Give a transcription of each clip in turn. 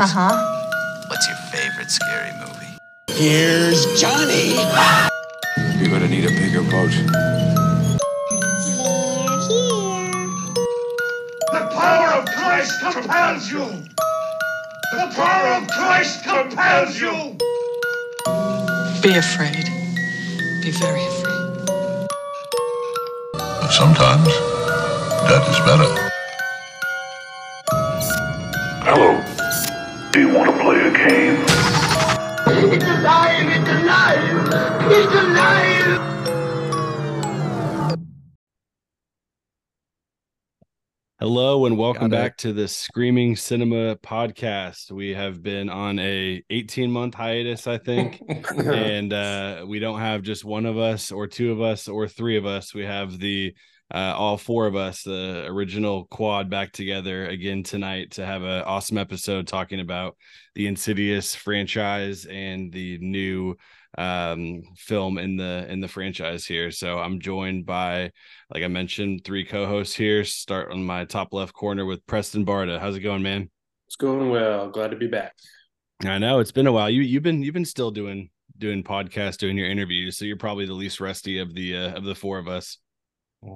Uh huh. What's your favorite scary movie? Here's Johnny. You're gonna need a bigger boat. The power of Christ compels you. The power of Christ compels you. Be afraid. Be very afraid. But sometimes that is better. Want to play a game? It's alive! It's alive! It's alive! Hello and welcome back to the Screaming Cinema podcast. We have been on a 18 month hiatus, I think, and uh, we don't have just one of us or two of us or three of us. We have the uh, all four of us, the original quad, back together again tonight to have an awesome episode talking about the Insidious franchise and the new um film in the in the franchise here. So i'm joined by like i mentioned three co-hosts here. Start on my top left corner with preston barda. How's it going man? It's going well. Glad to be back. I know. It's been a while. You you've been you've been still doing doing podcasts doing your interviews. So you're probably the least rusty of the uh, of the four of us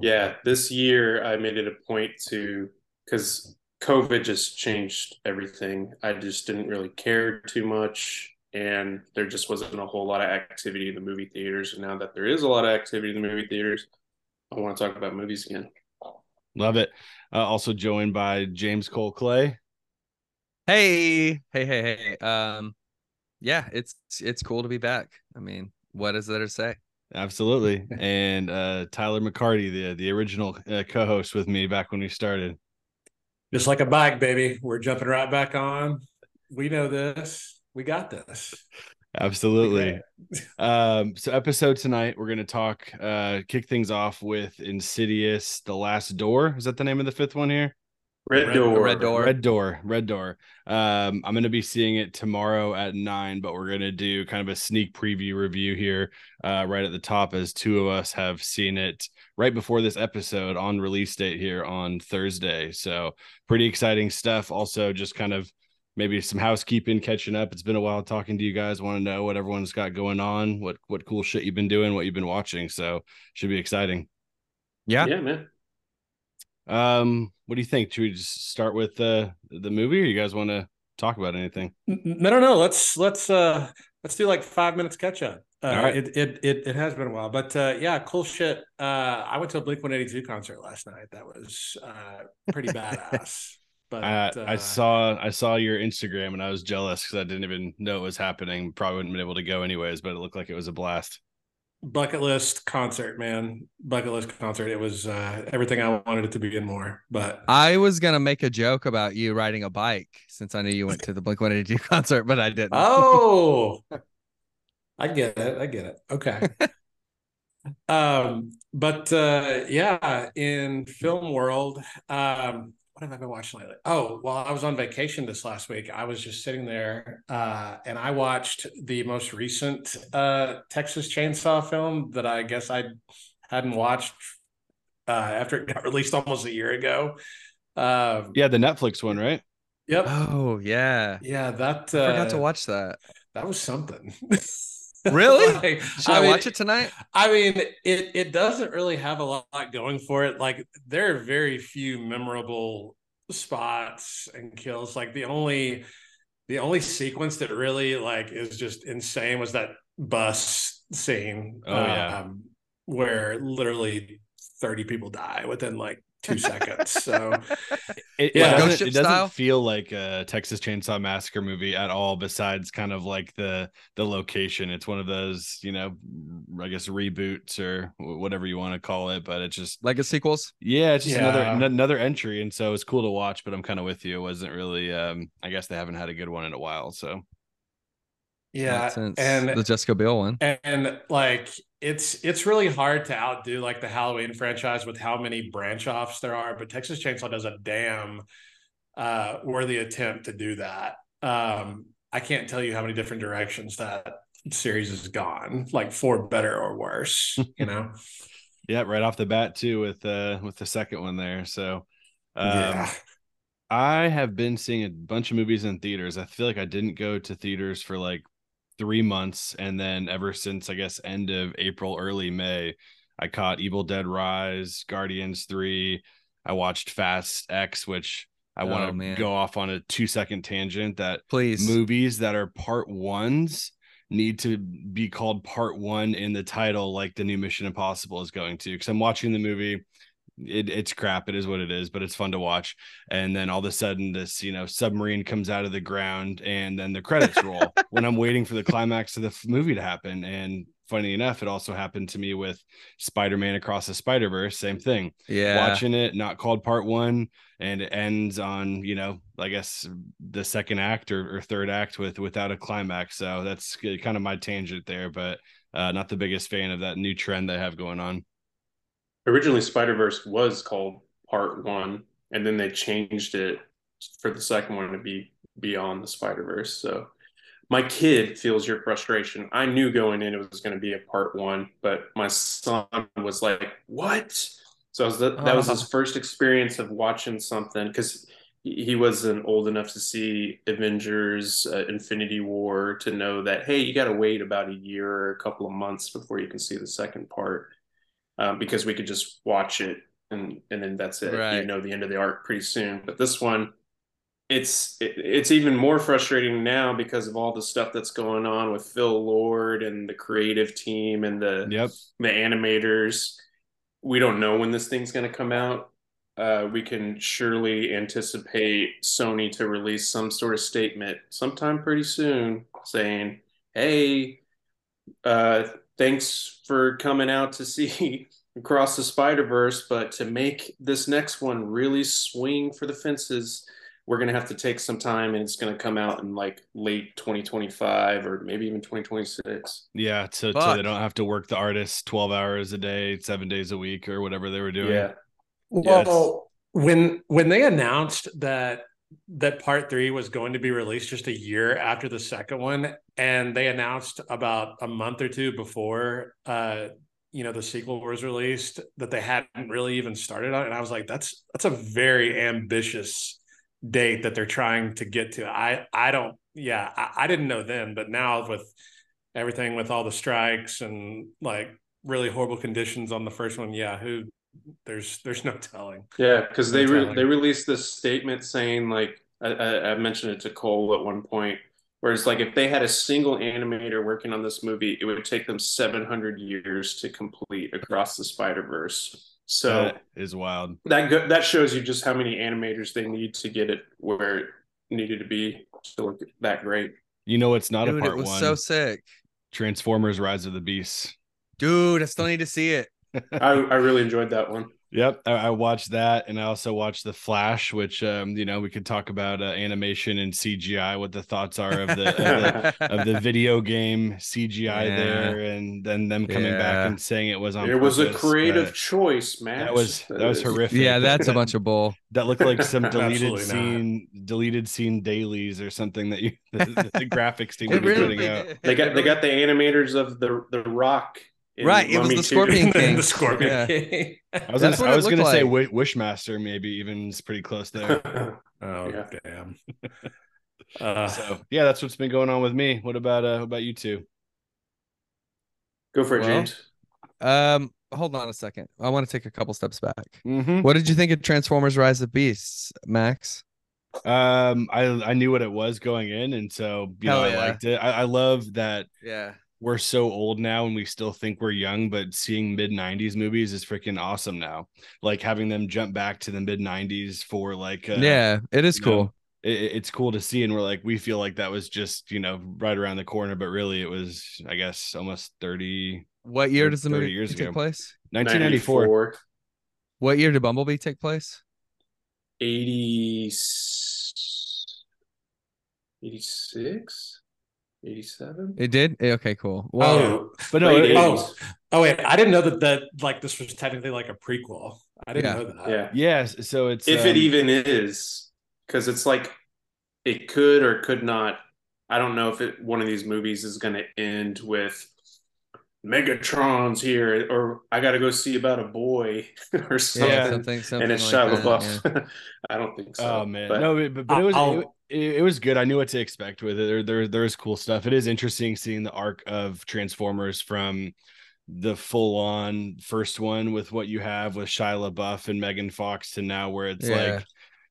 yeah this year i made it a point to because covid just changed everything i just didn't really care too much and there just wasn't a whole lot of activity in the movie theaters. And now that there is a lot of activity in the movie theaters, I want to talk about movies again. Love it. Uh, also joined by James Cole Clay. Hey, hey, hey, hey. Um, yeah, it's it's cool to be back. I mean, what is there to say? Absolutely. and uh, Tyler McCarty, the the original uh, co-host with me back when we started. Just like a bike, baby. We're jumping right back on. We know this we got this absolutely um so episode tonight we're going to talk uh kick things off with insidious the last door is that the name of the fifth one here red, red door. Red door? Red door red door. Um i'm going to be seeing it tomorrow at nine but we're going to do kind of a sneak preview review here uh right at the top as two of us have seen it right before this episode on release date here on thursday. So pretty exciting stuff. Also just kind of maybe some housekeeping catching up. It's been a while talking to you guys. Want to know what everyone's got going on what what cool shit you've been doing what you've been watching. So should be exciting. Yeah. Yeah man um what do you think should we just start with uh the movie or you guys want to talk about anything no no no let's let's uh let's do like five minutes catch up uh, All right. it, it it it has been a while but uh yeah cool shit uh i went to a blink 182 concert last night that was uh pretty badass But uh, uh, I saw I saw your Instagram and I was jealous because I didn't even know it was happening. Probably wouldn't been able to go anyways, but it looked like it was a blast. Bucket list concert, man. Bucket list concert. It was uh, everything I wanted it to be and more. But I was gonna make a joke about you riding a bike since I knew you went to the Blink One Eighty Two concert, but I didn't. Oh, I get it. I get it. Okay. um, but uh, yeah, in film world, um, what have I been watching lately? Oh, while I was on vacation this last week, I was just sitting there uh, and I watched the most recent uh, Texas Chainsaw film that I guess I hadn't watched uh, after it got released almost a year ago. Um, yeah, the Netflix one, right? Yep. Oh yeah, yeah. That I forgot to watch that. That was something. Really? like, Should I, I mean, watch it tonight? I mean, it it doesn't really have a lot going for it. Like there are very few memorable spots and kills. Like the only the only sequence that really like is just insane was that bus scene. Oh yeah. Um, where literally 30 people die within like two seconds. So it, yeah, it doesn't, it doesn't feel like a Texas Chainsaw Massacre movie at all. Besides, kind of like the the location. It's one of those, you know, I guess reboots or whatever you want to call it. But it's just like a sequels. Yeah, it's just yeah. another another entry, and so it's cool to watch. But I'm kind of with you. It wasn't really. um I guess they haven't had a good one in a while. So yeah, and the Jessica Biel one, and, and like it's it's really hard to outdo like the Halloween franchise with how many branch offs there are, but Texas Chainsaw does a damn uh, worthy attempt to do that. Um, I can't tell you how many different directions that series has gone, like for better or worse. You know. yeah, right off the bat too with uh with the second one there. So um, yeah. I have been seeing a bunch of movies in theaters. I feel like I didn't go to theaters for like three months, and then ever since I guess end of April, early May, I caught Evil Dead Rise, Guardians Three. I watched Fast X, which I Oh, want to man. go off on a two second tangent that Please. movies that are part ones need to be called part one in the title, like the new Mission Impossible is going to. Because I'm watching the movie, it, it's crap. It is what it is, but it's fun to watch. And then all of a sudden, this you know submarine comes out of the ground, and then the credits roll when I'm waiting for the climax of the movie to happen. And funny enough, it also happened to me with Spider-Man Across the Spider-Verse. Same thing Yeah. watching it, not called part one, and it ends on you know, I guess the second act or, or third act with without a climax. So that's kind of my tangent there, but uh, not the biggest fan of that new trend they have going on. Originally, Spider Verse was called Part One, and then they changed it for the second one to be Beyond the Spider Verse. So my kid feels your frustration. I knew going in it was going to be a Part One, but my son was like, "What?" So was that, that was his first experience of watching something because he he wasn't old enough to see Avengers, uh, Infinity War to know that hey, you got to wait about a year or a couple of months before you can see the second part um, because we could just watch it and and then that's it. Right. You know the end of the arc pretty soon. But this one, it's it, it's even more frustrating now because of all the stuff that's going on with Phil Lord and the creative team and the Yep. the animators. We don't know when this thing's going to come out. Uh, we can surely anticipate Sony to release some sort of statement sometime pretty soon saying, "Hey, uh, thanks for coming out to see Across the Spider Verse, but to make this next one really swing for the fences, we're gonna have to take some time, and it's gonna come out in like late 2025 or maybe even 2026." Yeah, so, so they don't have to work the artists 12 hours a day, seven days a week, or whatever they were doing. Yeah, Well, when when they announced that that part three was going to be released just a year after the second one, and they announced about a month or two before, uh, you know, the sequel was released that they hadn't really even started on, and I was like, that's that's a very ambitious date that they're trying to get to. I I don't, yeah, I, I didn't know then, but now with everything with all the strikes and like really horrible conditions on the first one, yeah, who there's there's no telling. Yeah, because they No re- they released this statement saying like I, I, I mentioned it to Cole at one point, where it's like if they had a single animator working on this movie, it would take them 700 years to complete across the Spider Verse. So that is wild. that go- that shows you just how many animators they need to get it where it needed to be to look that great. You know, it's not Dude, a it part was one. so sick. Transformers: Rise of the Beasts. Dude, I still need to see it. I I really enjoyed that one. Yep, I, I watched that, and I also watched the Flash, which um, you know we could talk about uh, animation and CGI, what the thoughts are of the of the, of the video game CGI Yeah. there, and then them coming Yeah. back and saying it was on. It was a creative choice, man. That was that was horrific. yeah, that's a bunch of bull. That looked like some deleted Absolutely not. scene, deleted scene dailies or something that you the, the graphics team It would be really putting out. They got they got the animators of the the Rock. In Right, it was Mummy the 2. Scorpion King. the Scorpion Yeah. King. I was That's gonna, what I was gonna looked say like. Wishmaster, maybe even is pretty close there. Oh Yeah. damn. Uh, so yeah, that's what's been going on with me. What about uh, what about you two? Go for it, Well, James. Um, hold on a second. I want to take a couple steps back. Mm-hmm. What did you think of Transformers: Rise of Beasts, Max? Um, I I knew what it was going in, and so you know Hell I liked it. I, I love that Yeah, we're so old now and we still think we're young, but seeing mid '90s movies is freaking awesome now. Like having them jump back to the mid '90s for like uh, yeah, it is you know, cool. it, it's cool to see, and we're like we feel like that was just you know right around the corner, but really it was I guess almost 30 What year does the movie years take ago. place? 1994. 94, What year did Bumblebee take place? 80, 86, 87. It did. Eh, Okay, cool. Well, oh, But no, it- oh, oh wait, I didn't know that that like this was technically like a prequel. I didn't Yeah. know that. Yeah. Yes, so it's If it um, even is, because it's like it could or could not. I don't know if it one of these movies is going to end with Megatron's here, or I got to go see about a boy or something. Yeah, something, something and it's like Shia that, LaBeouf. I don't think so. Oh man, but- no, but, but it was I'll- it, it was good. I knew what to expect with it. There, there there's cool stuff. It is interesting seeing the arc of Transformers from the full on first one with what you have with Shia LaBeouf and Megan Fox to now where it's Yeah. like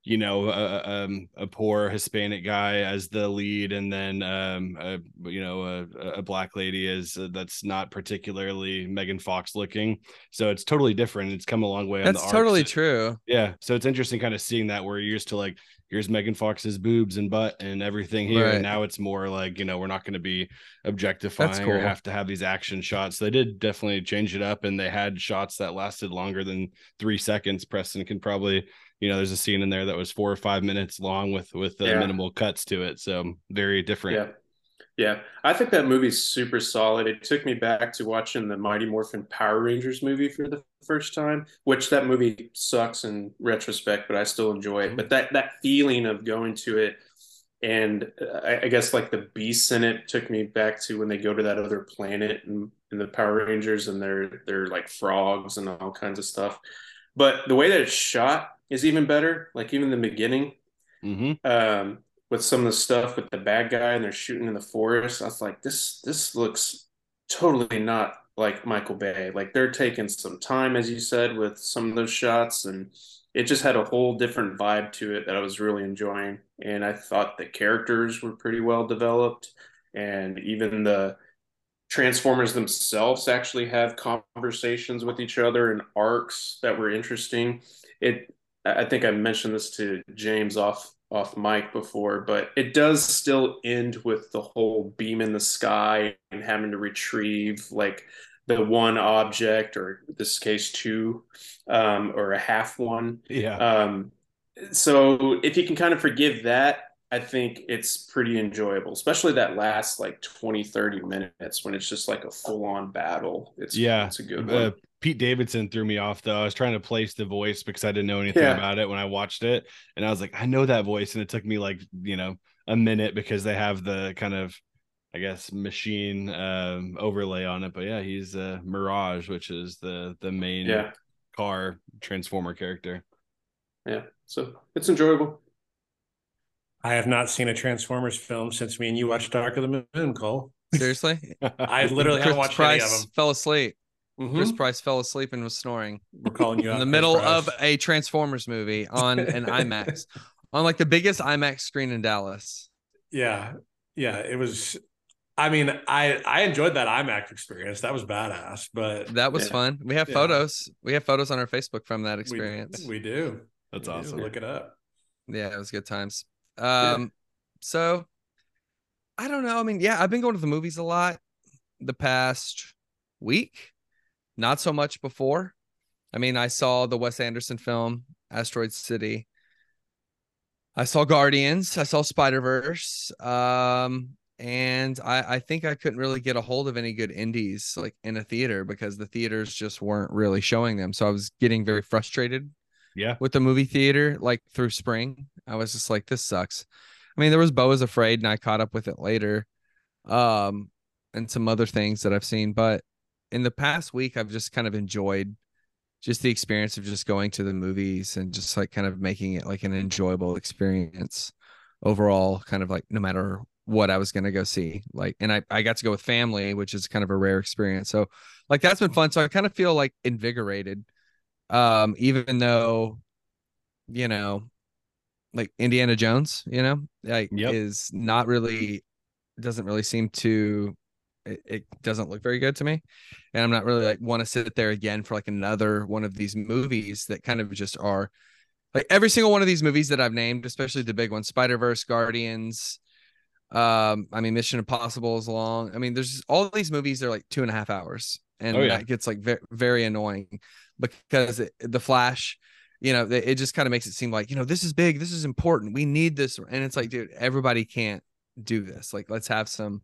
you know a, um, a poor Hispanic guy as the lead and then um a, you know a, a black lady is uh, that's not particularly Megan Fox looking. So it's totally different. It's come a long way. on the That's totally true. Yeah, so it's interesting kind of seeing that where you're used to like here's Megan Fox's boobs and butt and everything here, Right. and now it's more like you know we're not going to be objectifying or cool. have to have these action shots. They did definitely change it up, and they had shots that lasted longer than three seconds. Preston can probably you know there's a scene in there that was four or five minutes long with with uh, Yeah. minimal cuts to it, so very different. Yeah. Yeah. I think that movie's super solid. It took me back to watching the Mighty Morphin Power Rangers movie for the first time, which that movie sucks in retrospect, but I still enjoy it. But that that feeling of going to it and uh, I, I guess like the beasts in it took me back to when they go to that other planet and, in the Power Rangers and they're they're like frogs and all kinds of stuff. But the way that it's shot is even better. Like even the beginning, hmm um, with some of the stuff with the bad guy and they're shooting in the forest. I was like, this this looks totally not like Michael Bay. Like they're taking some time, as you said, with some of those shots, and it just had a whole different vibe to it that I was really enjoying. And I thought the characters were pretty well developed, and even the Transformers themselves actually have conversations with each other and arcs that were interesting. It I think I mentioned this to James off off mic before, but it does still end with the whole beam in the sky and having to retrieve like the one object, or in this case two, um, or a half one. Yeah, Um, so if you can kind of forgive that, I think it's pretty enjoyable, especially that last like 20, 30 minutes when it's just like a full on battle. It's yeah. it's a good Uh, one. Pete Davidson threw me off though. I was trying to place the voice because I didn't know anything Yeah. about it when I watched it, and I was like, I know that voice, and it took me like you know a minute because they have the kind of I guess machine um, overlay on it. But yeah, he's uh, Mirage, which is the the main Yeah. car transformer character. Yeah. So it's enjoyable. I have not seen a Transformers film since me and you watched Dark of the Moon, Cole. Seriously, I literally haven't Chris watched any of Price them. fell asleep. Mhm. Chris Price fell asleep and was snoring We're calling you out in the Chris middle Price. of a Transformers movie on an IMAX, on like the biggest IMAX screen in Dallas. Yeah, yeah. It was. I mean, I I enjoyed that IMAX experience. That was badass. But That was Yeah. fun. We have Yeah. photos. We have photos on our Facebook from that experience. we do. That's We do. awesome. Look it up. Yeah, it was good times. Um, so I don't know. I mean, yeah, I've been going to the movies a lot the past week. Not so much before. I mean, I saw the Wes Anderson film, Asteroid City. I saw Guardians. I saw Spider Verse. Um, and I, I think I couldn't really get a hold of any good indies like in a theater because the theaters just weren't really showing them. So I was getting very frustrated Yeah, with the movie theater like through spring. I was just like, this sucks. I mean, there was Beau is Afraid, and I caught up with it later, um, and some other things that I've seen. But in the past week, I've just kind of enjoyed just the experience of just going to the movies and just like kind of making it like an enjoyable experience overall. Kind of like no matter what I was gonna go see, like, and I I got to go with family, which is kind of a rare experience. So like that's been fun. So I kind of feel like invigorated um even though you know like indiana jones you know like Yep. is not really doesn't really seem to it, it doesn't look very good to me and i'm not really like want to sit there again for like another one of these movies that kind of just are like every single one of these movies that i've named especially the big ones spider-verse guardians um i mean mission impossible is long i mean there's all these movies they're like two and a half hours and Oh, yeah. that gets like very, very annoying because it, the flash you know it just kind of makes it seem like you know this is big this is important we need this and it's like dude everybody can't do this like let's have some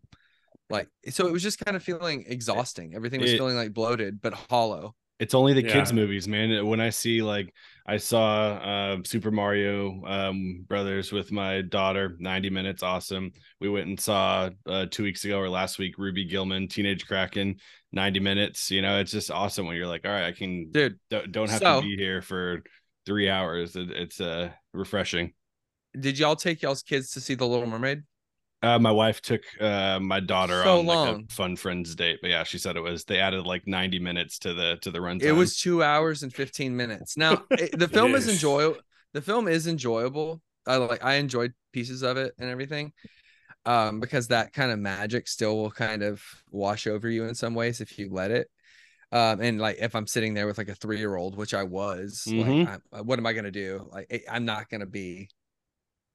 like so it was just kind of feeling exhausting everything was It- feeling like bloated but hollow It's only the kids movies, man. When I see like I saw uh, Super Mario um, Brothers with my daughter, 90 minutes, awesome. We went and saw uh, two weeks ago or last week Ruby Gillman, Teenage Kraken, 90 minutes. You know, it's just awesome when you're like, all right, I can Dude, don't, don't have so- to be here for three hours. It, it's uh, refreshing. did y'all take y'all's kids to see The Little Mermaid? Uh, my wife took uh, my daughter So on like a fun friends date, but yeah, she said it was they added like 90 minutes to the to the runtime. It was two hours and 15 minutes. Now it- the film is Yes. enjoyable. The film is enjoyable. I like I enjoyed pieces of it and everything. Um, because that kind of magic still will kind of wash over you in some ways if you let it. Um, and like if I'm sitting there with like a three year old, which I was, Mhm. like, I, what am I gonna do? Like I'm not gonna be,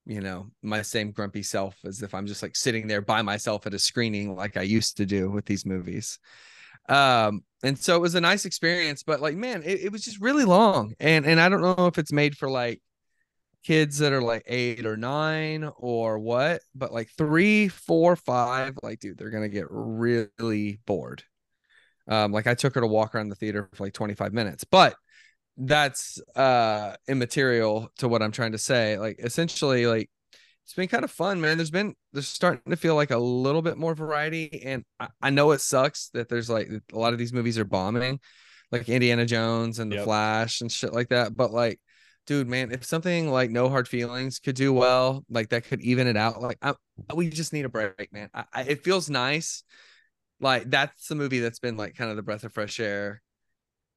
you know, my same grumpy self as if I'm just like sitting there by myself at a screening like I used to do with these movies. Um and so it was a nice experience but like man it, it was just really long. And and i don't know if it's made for like kids that are like eight or nine or what but like three four five like dude they're gonna get really bored. Um like i took her to walk around the theater for like 25 minutes but that's uh immaterial to what i'm trying to say like essentially like it's been kind of fun, man. There's been there's starting to feel like a little bit more variety, and I, I know it sucks that there's like a lot of these movies are bombing, like Indiana Jones and The Yep. Flash and shit like that. But like, dude, man, if something like No Hard Feelings could do well, like that could even it out. Like, I, we just need a break, man. I, I, it feels nice. Like that's the movie that's been like kind of the breath of fresh air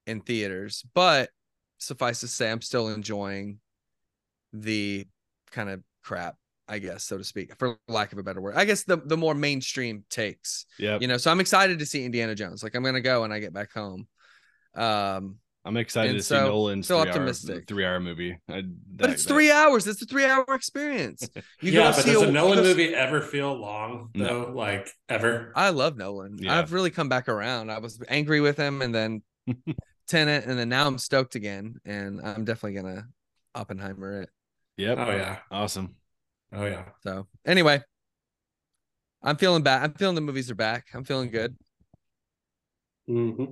in theaters. But suffice to say, I'm still enjoying the kind of crap I guess, so to speak, for lack of a better word. I guess the the more mainstream takes, Yeah. you know. So I'm excited to see Indiana Jones. Like I'm gonna go when I get back home. Um, I'm excited to so- see Nolan's feel three hour, optimistic. three hour movie. I, but it's that- three hours. It's a three hour experience. You yeah, but see does a a Nolan you movie ever feel long No. though? Like ever? I love Nolan. Yeah. I've really come back around. I was angry with him, and then Tenet, and then now I'm stoked again. And I'm definitely gonna Oppenheimer it. Yep. Oh yeah. Awesome. Oh yeah. So anyway, I'm feeling back. I'm feeling the movies are back. I'm feeling good. Mm-hmm.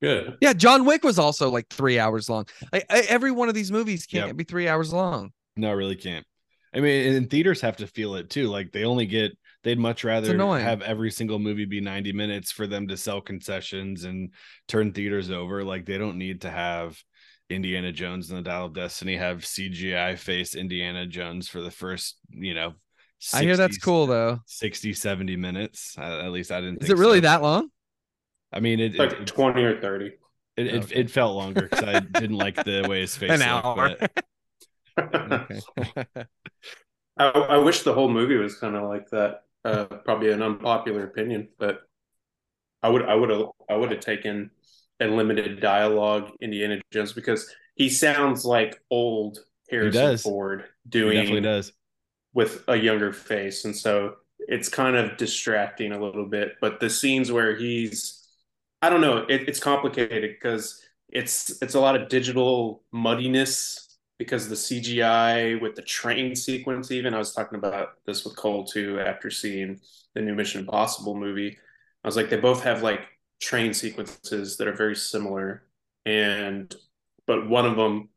Good. Yeah, John Wick was also like three hours long. Like every one of these movies can't Yep. be three hours long. No, really can't. I mean, and theaters have to feel it too. Like they only get, they'd much rather have every single movie be 90 minutes for them to sell concessions and turn theaters over. Like they don't need to have Indiana Jones and the Dial of Destiny have CGI face Indiana Jones for the first, you know, I hear that's cool though. 60, 70 minutes. At least I didn't Is think it really so. that long? I mean, it, like it, it, 20 or 30. it, it, Okay. it felt longer because I didn't like the way his face An looked, hour. but- I, I wish the whole movie was kind of like that. Uh, probably an unpopular opinion, but I would I would have I would have taken a limited dialogue Indiana Jones because he sounds like old Harrison. Ford He doing definitely does. with a younger face, and so it's kind of distracting a little bit. But the scenes where he's, I don't know, it, it's complicated because it's it's a lot of digital muddiness because the CGI with the train sequence. Even I was talking about this with Cole too after seeing the new Mission Impossible movie. I was like, they both have like train sequences that are very similar, and but one of them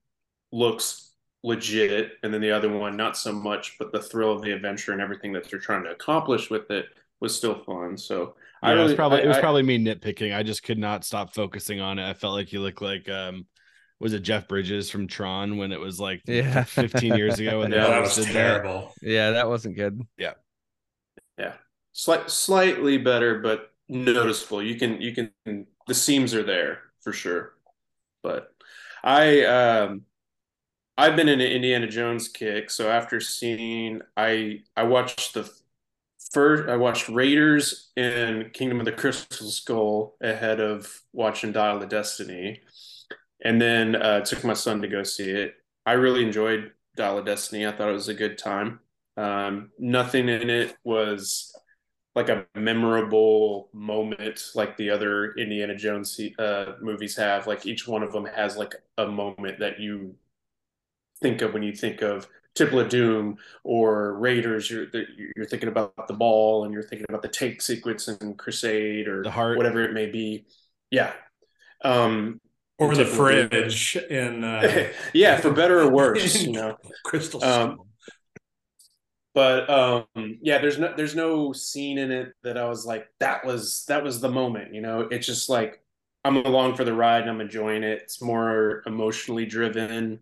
looks legit and then the other one not so much but the thrill of the adventure and everything that they're trying to accomplish with it was still fun so Yeah, i it was probably I- it was probably me nitpicking. I just could not stop focusing on it. I felt like you looked like um was it Jeff Bridges from Tron when it was like Yeah. 15 years ago when they Yeah, that was did terrible. yeah, that wasn't good. Yeah. Yeah. Slight, slightly better but noticeable you can you can the seams are there for sure but i um i've been in an indiana jones kick so after seeing i i watched the first i watched raiders and kingdom of the crystal skull ahead of watching dial of destiny and then uh took my son to go see it i really enjoyed dial of destiny i thought it was a good time um nothing in it was like a memorable moment like the other Indiana Jones uh, movies have. Like each one of them has like a moment that you think of when you think of Temple of Doom or Raiders. You're you're thinking about the ball and you're thinking about the tank sequence in Crusade or The heart. whatever it may be. Yeah. Um, or the fridge in uh, yeah, for better or worse, you know. Crystal Um, but um yeah there's no there's no scene in it that i was like that was that was the moment you know? It's just like i'm along for the ride and i'm enjoying it. It's more emotionally driven.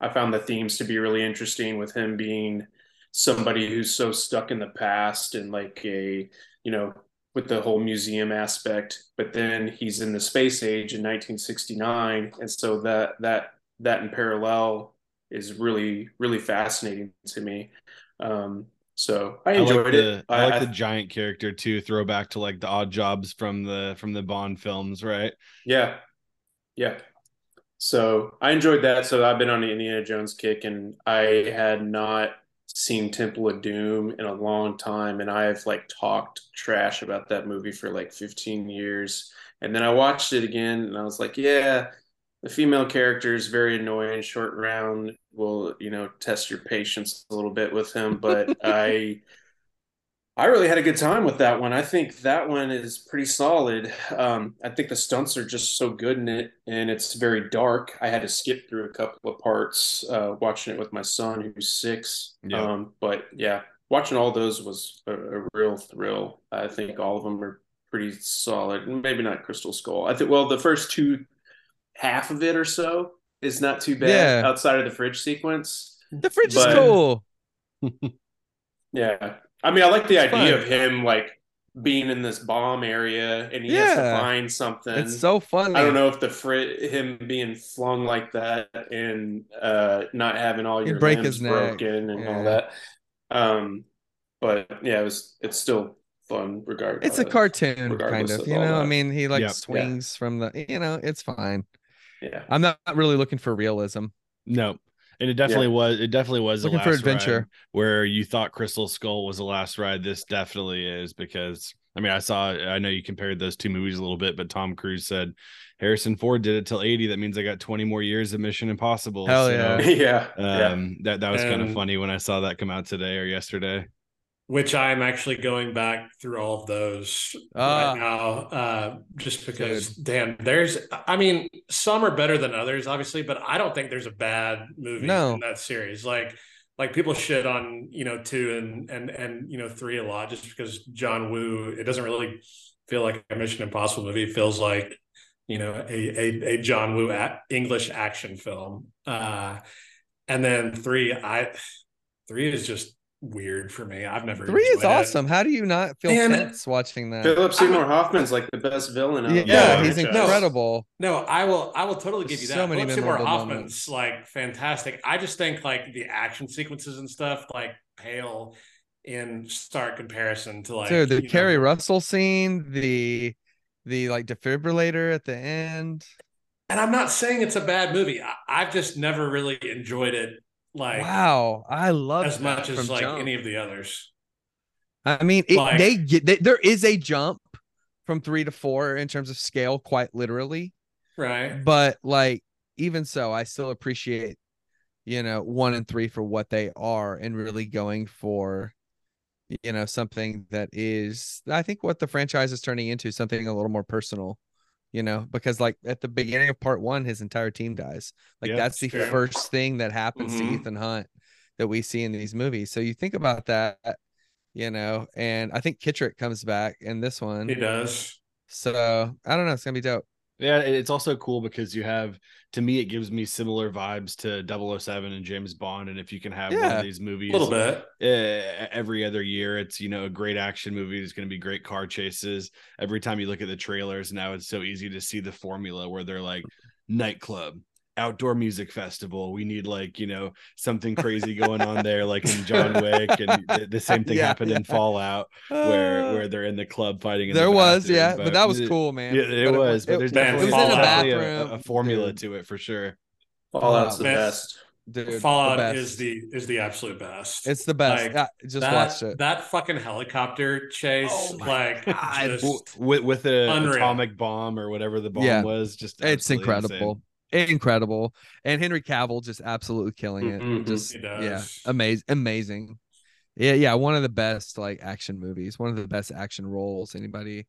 I found the themes to be really interesting with him being somebody who's so stuck in the past and like a you know with the whole museum aspect but then he's in the space age in 1969 and so that that that in parallel is really really fascinating to me um, so I I enjoyed like the it. I like the giant character too. Throwback to like the odd jobs from the from the Bond films, right? yeah, yeah. So I enjoyed that. So I've been on the Indiana Jones kick, and I had not seen Temple of Doom in a long time, and I've like talked trash about that movie for like 15 years. And then I watched it again, and I was like, yeah, the female character is very annoying. Short round will, you know, test your patience a little bit with him, but I. I really had a good time with that one. I think that one is pretty solid. Um, I think the stunts are just so good in it, and it's very dark. I had to skip through a couple of parts uh, watching it with my son, who's six. Yeah. Um, but yeah, watching all those was a, a real thrill. I think all of them are pretty solid. Maybe not Crystal Skull. I think well, the first two half of it or so is not too bad Yeah. outside of the fridge sequence. The fridge But- is cool. Yeah. I mean, I like the It's idea fun. of him like being in this bomb area and he has to find something. It's so funny. I don't know if the fri- him being flung like that and uh not having all He'd your break limbs his neck. broken and Yeah. all that. Um but yeah, it was it's still fun regardless. It's a cartoon, kind of. of You all know, I mean, he like Yeah. swings from the. You know, it's fine. Yeah. I'm not really looking for realism. No. And it definitely was it definitely was the Looking for adventure. ride where you thought Crystal Skull was the last ride. This definitely is because I mean I saw I know you compared those two movies a little bit, but Tom Cruise said Harrison Ford did it till 80. That means I got 20 more years of Mission Impossible. Hell So, yeah. yeah. yeah. Um that that was kind of funny when I saw that come out today or yesterday. Which I'm actually going back through all of those Ah. right now, uh, just because, damn, there's, I mean, some are better than others, obviously, but I don't think there's a bad movie No. in that series. Like, like people shit on you know two and and and you know three a lot just because John Woo. It doesn't really feel like a Mission Impossible movie. It feels like you know a a, a John Woo a- English action film. Uh, and then three, I three is just weird for me. I've never Three is enjoyed it. awesome. How do you not feel Man. tense watching that? Philip Seymour Hoffman's like the best villain. Out of yeah, he's incredible. No, I will. I will totally give you So that. many Philip Seymour memorable Hoffman's moments. like fantastic. I just think like the action sequences and stuff like pale in stark comparison to like Dude, the you know, Keri Russell scene, the the like defibrillator at the end. And I'm not saying it's a bad movie. I, I've just never really enjoyed it like wow, I love as much as like Jump. any of the others. I mean, it, Like- they get they, there is a jump from three to four in terms of scale, quite literally. Right. But like, even so, I still appreciate, you know, one and three for what they are and really going for, you know, something that is, I think, what the franchise is turning into something a little more personal. You know, because like at the beginning of part one, his entire team dies. Like that's the sure. first thing that happens Mhm. to Ethan Hunt that we see in these movies. So you think about that, you know, and I think Kittridge comes back in this one. He does. So I don't know. It's gonna be dope. Yeah, it's also cool because you have to me it gives me similar vibes to 007 and James Bond and if you can have one of these A movies little bit. uh, every other year it's you know a great action movie there's going to be great car chases every time you look at the trailers now it's so easy to see the formula where they're like nightclub outdoor music festival we need like you know something crazy going on there like in john wick and the, the same thing Yeah, happened in fallout where Uh, where they're in the club fighting in the there was, bathroom, yeah, but, that was cool, man. yeah, it But was, but there's Man, definitely, it was in a Fallout. a, a formula dude. to it for sure. Fallout's the best. dude, the Fallout best. is the is the absolute best. It's the best. Like, yeah, just that, watched it. That fucking helicopter chase, Oh like just with with an atomic bomb or whatever the bomb Yeah. was, just it's absolutely incredible. Incredible. And Henry Cavill just absolutely killing it. Mhm. Just yeah, amazing, amazing. Yeah, yeah, one of the best like action movies, one of the best action roles anybody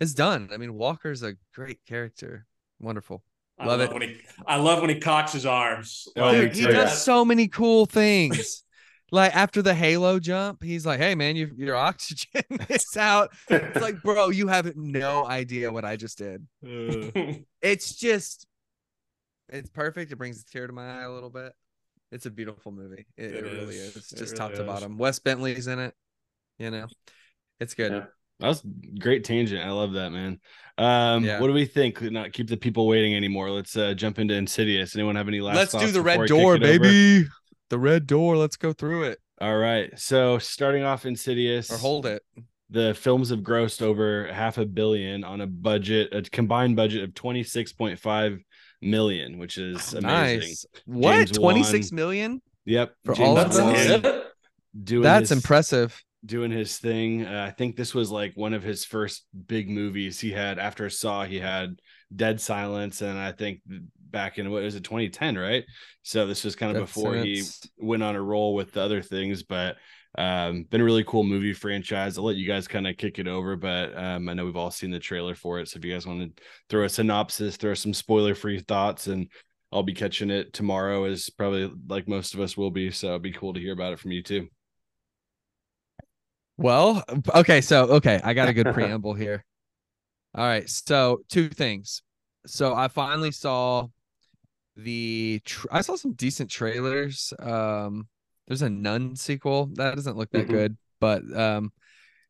has done. I mean, Walker's a great character. Wonderful. I Love love it. when he I love when he cocks his arms. Oh, Dude, he too. does so many cool things. like after the Halo jump, he's like, "Hey man, you, your oxygen is out." It's like, bro, you have no idea what I just did. Uh, It's just, it's perfect. It brings a tear to my eye a little bit. It's a beautiful movie. It, It it really is. It's It just really top to is. bottom. Wes Bentley's in it. You know, it's good. Yeah. that was great tangent. I love that, man. Um, Yeah. what do we think? Not keep the people waiting anymore. Let's uh, jump into Insidious. Anyone have any last? Let's do the red door, it over? baby. The red door. Let's go through it All right. So starting off Insidious, or hold it. the films have grossed over half a billion on a budget, a combined budget of 26.5 million, which is amazing. Nice. What? James Twenty six Wan. million? Yep. For James all of That's those? Doing That's his- impressive. doing his thing. Uh, I think this was like one of his first big movies he had after Saw. He had Dead Silence, and I think back in what was it 2010, right? So this was kind of That's- before he went on a roll with the other things, but um been a really cool movie franchise i'll let you guys kind of kick it over but um i know we've all seen the trailer for it so if you guys want to throw a synopsis throw some spoiler free thoughts and i'll be catching it tomorrow as probably like most of us will be so it'd be cool to hear about it from you too Well, okay, so okay, I got a good preamble here. All right, so two things. So I finally saw the tr- I saw some decent trailers. Um there's a nun sequel that doesn't look that Mhm. good, but um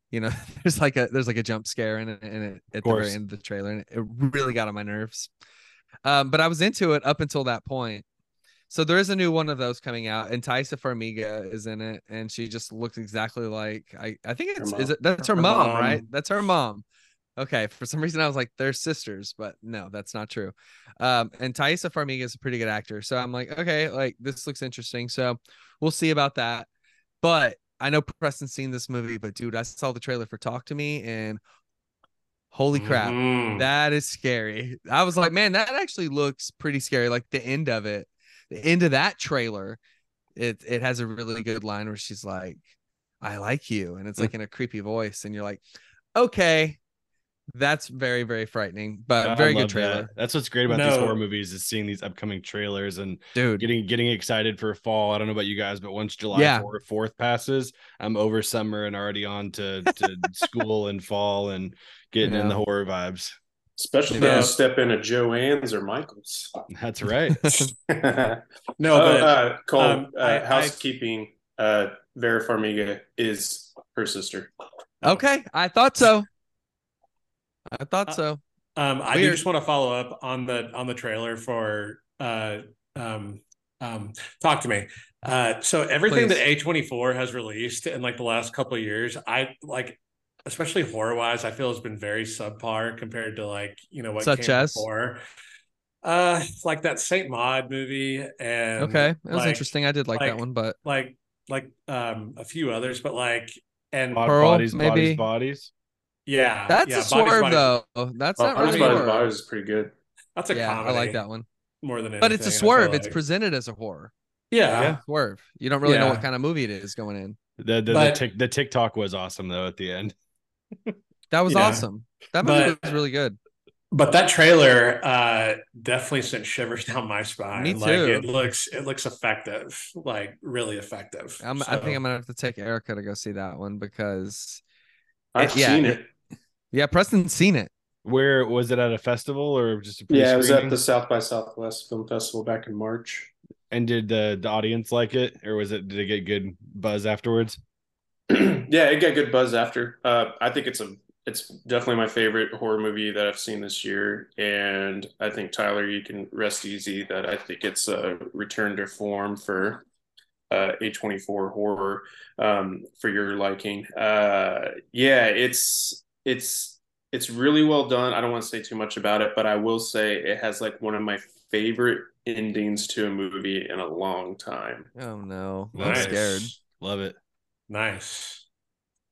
you know, there's like a there's like a jump scare in it, in it at the very end of the trailer and it really got on my nerves. Um but I was into it up until that point. So there is a new one of those coming out, and Taissa Farmiga is in it, and she just looks exactly like I. I think it's is it that's her, Her mom, mom. right? That's her mom. Okay, for some reason I was like they're sisters, but no, that's not true. Um, and Taissa Farmiga is a pretty good actor, so I'm like, okay, like this looks interesting. So we'll see about that. But I know Preston's seen this movie, but dude, I saw the trailer for Talk to Me, and holy crap, Mhm. that is scary. I was like, man, that actually looks pretty scary. Like the end of it, the end of that trailer, it it has a really good line where she's like, "I like you," and it's like in a creepy voice, and you're like, okay, that's very very frightening, but I very good trailer, that. That's what's great about these horror movies is seeing these upcoming trailers and dude. getting getting excited for fall. I don't know about you guys, but once July Yeah. 4th, 4th passes, I'm over summer and already on to, to school and fall and getting in the horror vibes. Especially Yeah. if you step into Joann's or Michael's. That's right. oh, No, but uh, Cole, um, uh, I- I- housekeeping. uh, Vera Farmiga is her sister. okay, I thought so. I thought Uh, so. Um, I do just want to follow up on the on the trailer for uh um um talk to me. Uh so everything Please. that A24 has released in like the last couple of years, I like especially horror wise, I feel has been very subpar compared to like, you know, what Such came as? before. Uh like that Saint Maud movie and Okay, that was like- interesting. I did like, that one, but Like like um a few others, but like and Pearl, bodies, maybe? bodies, bodies. Yeah, that's yeah, a Bodies, swerve Bodies- though. That's not Bodies, really Bodies, horror. Bodies is pretty good. That's a yeah, comedy. I like that one. more than anything. But it's a feel swerve. It's presented as a horror. yeah. Yeah. Swerve. You don't really know what kind of movie it is going in. The the, But- the, tic, the TikTok was awesome though at the end. That was Yeah. awesome. That movie But- was really good. But that trailer uh definitely sent shivers down my spine. Me Like too. it looks it looks effective, like really effective. I'm, I think I'm gonna have to take Erica to go see that one because I've yeah, seen it- it. Yeah, Preston's seen it. Where was it at a festival or just a Yeah, it was at the South by Southwest Film Festival back in March. And did the, the audience like it, or was it did it get good buzz afterwards? yeah, it got good buzz after. Uh, I think it's a it's definitely my favorite horror movie that I've seen this year, and I think Tyler, you can rest easy that I think it's a return to form for uh, A24 horror um, for your liking. Uh, yeah, it's it's it's really well done. I don't want to say too much about it, but I will say it has like one of my favorite endings to a movie in a long time. Oh no, I'm scared. Love it. nice.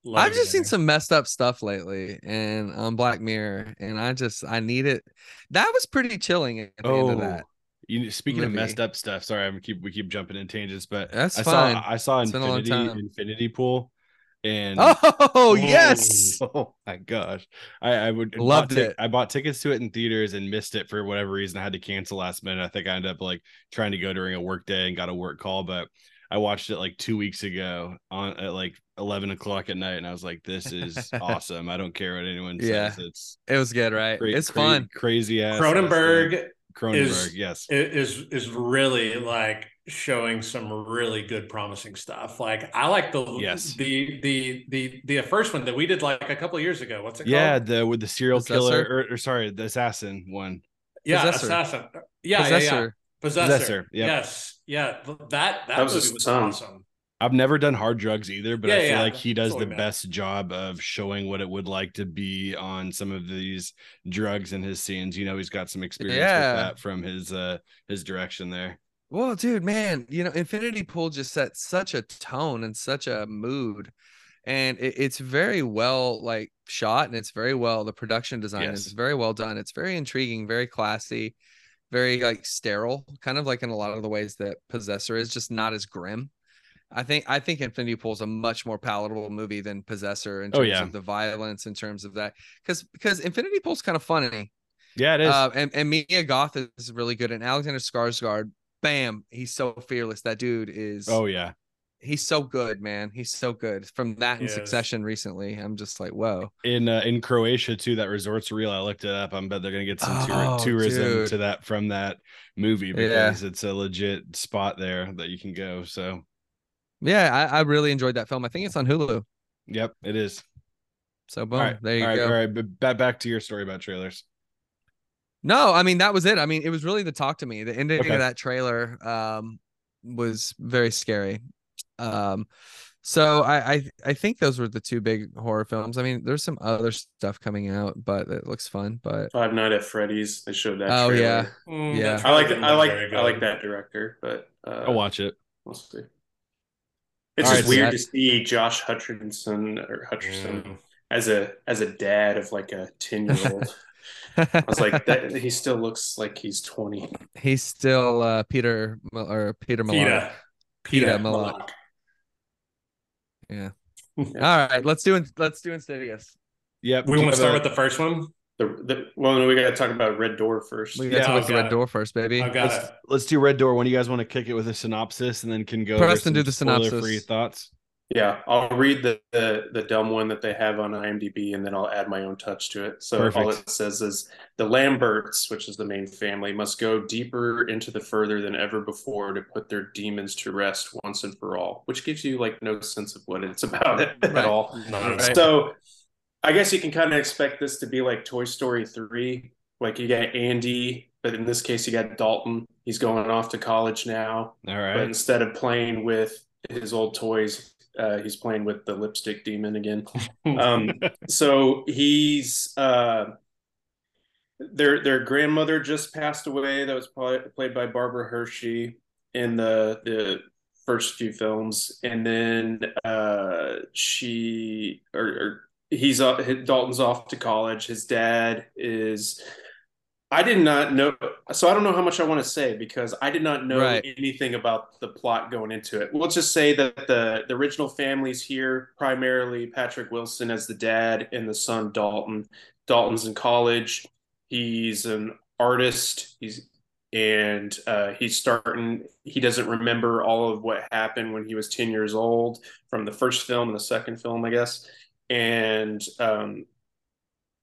Love I've it just seen some messed up stuff lately, and on um, Black Mirror, and I just I need it. That was pretty chilling at the end of oh, that. Oh, You speaking of messed up stuff. Sorry, I'm keep we keep jumping in tangents, but That's I fine. saw I saw It's been a long Infinity. Infinity Pool. And Oh yes. Oh my gosh. I, I would Loved bought it. I bought tickets to it in theaters and missed it for whatever reason. I had to cancel last minute. I think I ended up like trying to go during a work day and got a work call, but I watched it like two weeks ago on at like eleven o'clock at night, and I was like, "This is awesome." I don't care what anyone Yeah. says. It's It was good, right? cra- it's cra- fun. crazy ass Cronenberg Cronenberg, is yes. is is really like showing some really good promising stuff. Like I like the Yes. the the the the first one that we did like a couple of years ago. What's it called? Yeah, called? the with the serial killer or, or sorry, the assassin one. Yeah, Possessor. assassin. Yeah, yeah, yeah. Possessor. Possessor. Possessor, yep. Yes. Yeah. That that, That was movie was son. awesome. I've never done hard drugs either, but I feel yeah, like he does that's what the we meant. best job of showing what it would like to be on some of these drugs in his scenes. You know, he's got some experience Yeah. with that from his uh his direction there. Well, dude, man, you know, Infinity Pool just set such a tone and such a mood, and it, it's very well like shot, and it's very well the production design Yes. is very well done. It's very intriguing, very classy, very like sterile, kind of like in a lot of the ways that Possessor is, just not as grim. I think I think Infinity Pool is a much more palatable movie than Possessor in Oh, terms yeah. of the violence, in terms of that, because because Infinity Pool's kind of funny. Yeah, it is. Uh, and, and Mia Goth is really good. And Alexander Skarsgård, bam, he's so fearless. That dude is. oh yeah. he's so good, man. He's so good. From that in Yes. Succession recently, I'm just like, whoa. In uh, in Croatia too, that resort's real. I looked it up. I bet they're gonna get some tour- Oh, tourism dude. to that from that movie Yeah. because it's a legit spot there that you can go. So Yeah, I, I really enjoyed that film. I think it's on Hulu. yep, it is. So boom, right, there you all right, go. all right. But back to your story about trailers. No, I mean that was it. I mean, it was really the talk to me. The ending Okay. of that trailer um was very scary. Um so I, I I think those were the two big horror films. I mean, there's some other stuff coming out, but it looks fun. But Five Night at Freddy's. They showed that. Oh, trailer. yeah. Mm, Yeah. I like trailer I like I like that director, but uh, I'll watch it. We'll see. It's All just right, weird so to see Josh Hutcherson or Hutcherson Mm. as a as a dad of like a ten year old. I was like, that, he still looks like he's twenty. he's still uh Peter or Peter Millar. Peeta. Peeta Millar. Yeah. All right, let's do. Let's do Insidious. Yep. We do want to start a- with the first one. The, the well, no, we got to talk about Red Door first. We got to I look at the red it. door first, baby. I got let's, it. let's do Red Door. When you guys want to kick it with a synopsis, and then can go. Preston, do the spoiler-free synopsis. thoughts. Yeah, I'll read the, the the dumb one that they have on IMDb, and then I'll add my own touch to it. So all it says is the Lamberts, which is the main family, must go deeper into the further than ever before to put their demons to rest once and for all. Which gives you like no sense of what it's about at Right. all. Right. So I guess you can kind of expect this to be like Toy Story 3. Like you got Andy, but in this case you got Dalton. He's going off to college now. All But instead of playing with his old toys, uh, he's playing with the lipstick demon again. Um, so he's uh, their their grandmother just passed away. That was probably played by Barbara Hershey in the the first few films, and then uh, she or, or he's off, Dalton's off to college. His dad is. I did not know, so I don't know how much I want to say because I did not know Right. anything about the plot going into it. We'll just say that the the original family's here, primarily Patrick Wilson as the dad and the son Dalton. Dalton's in college. He's an artist. He's and uh, he's starting. He doesn't remember all of what happened when he was ten years old from the first film and the second film, I guess. And um,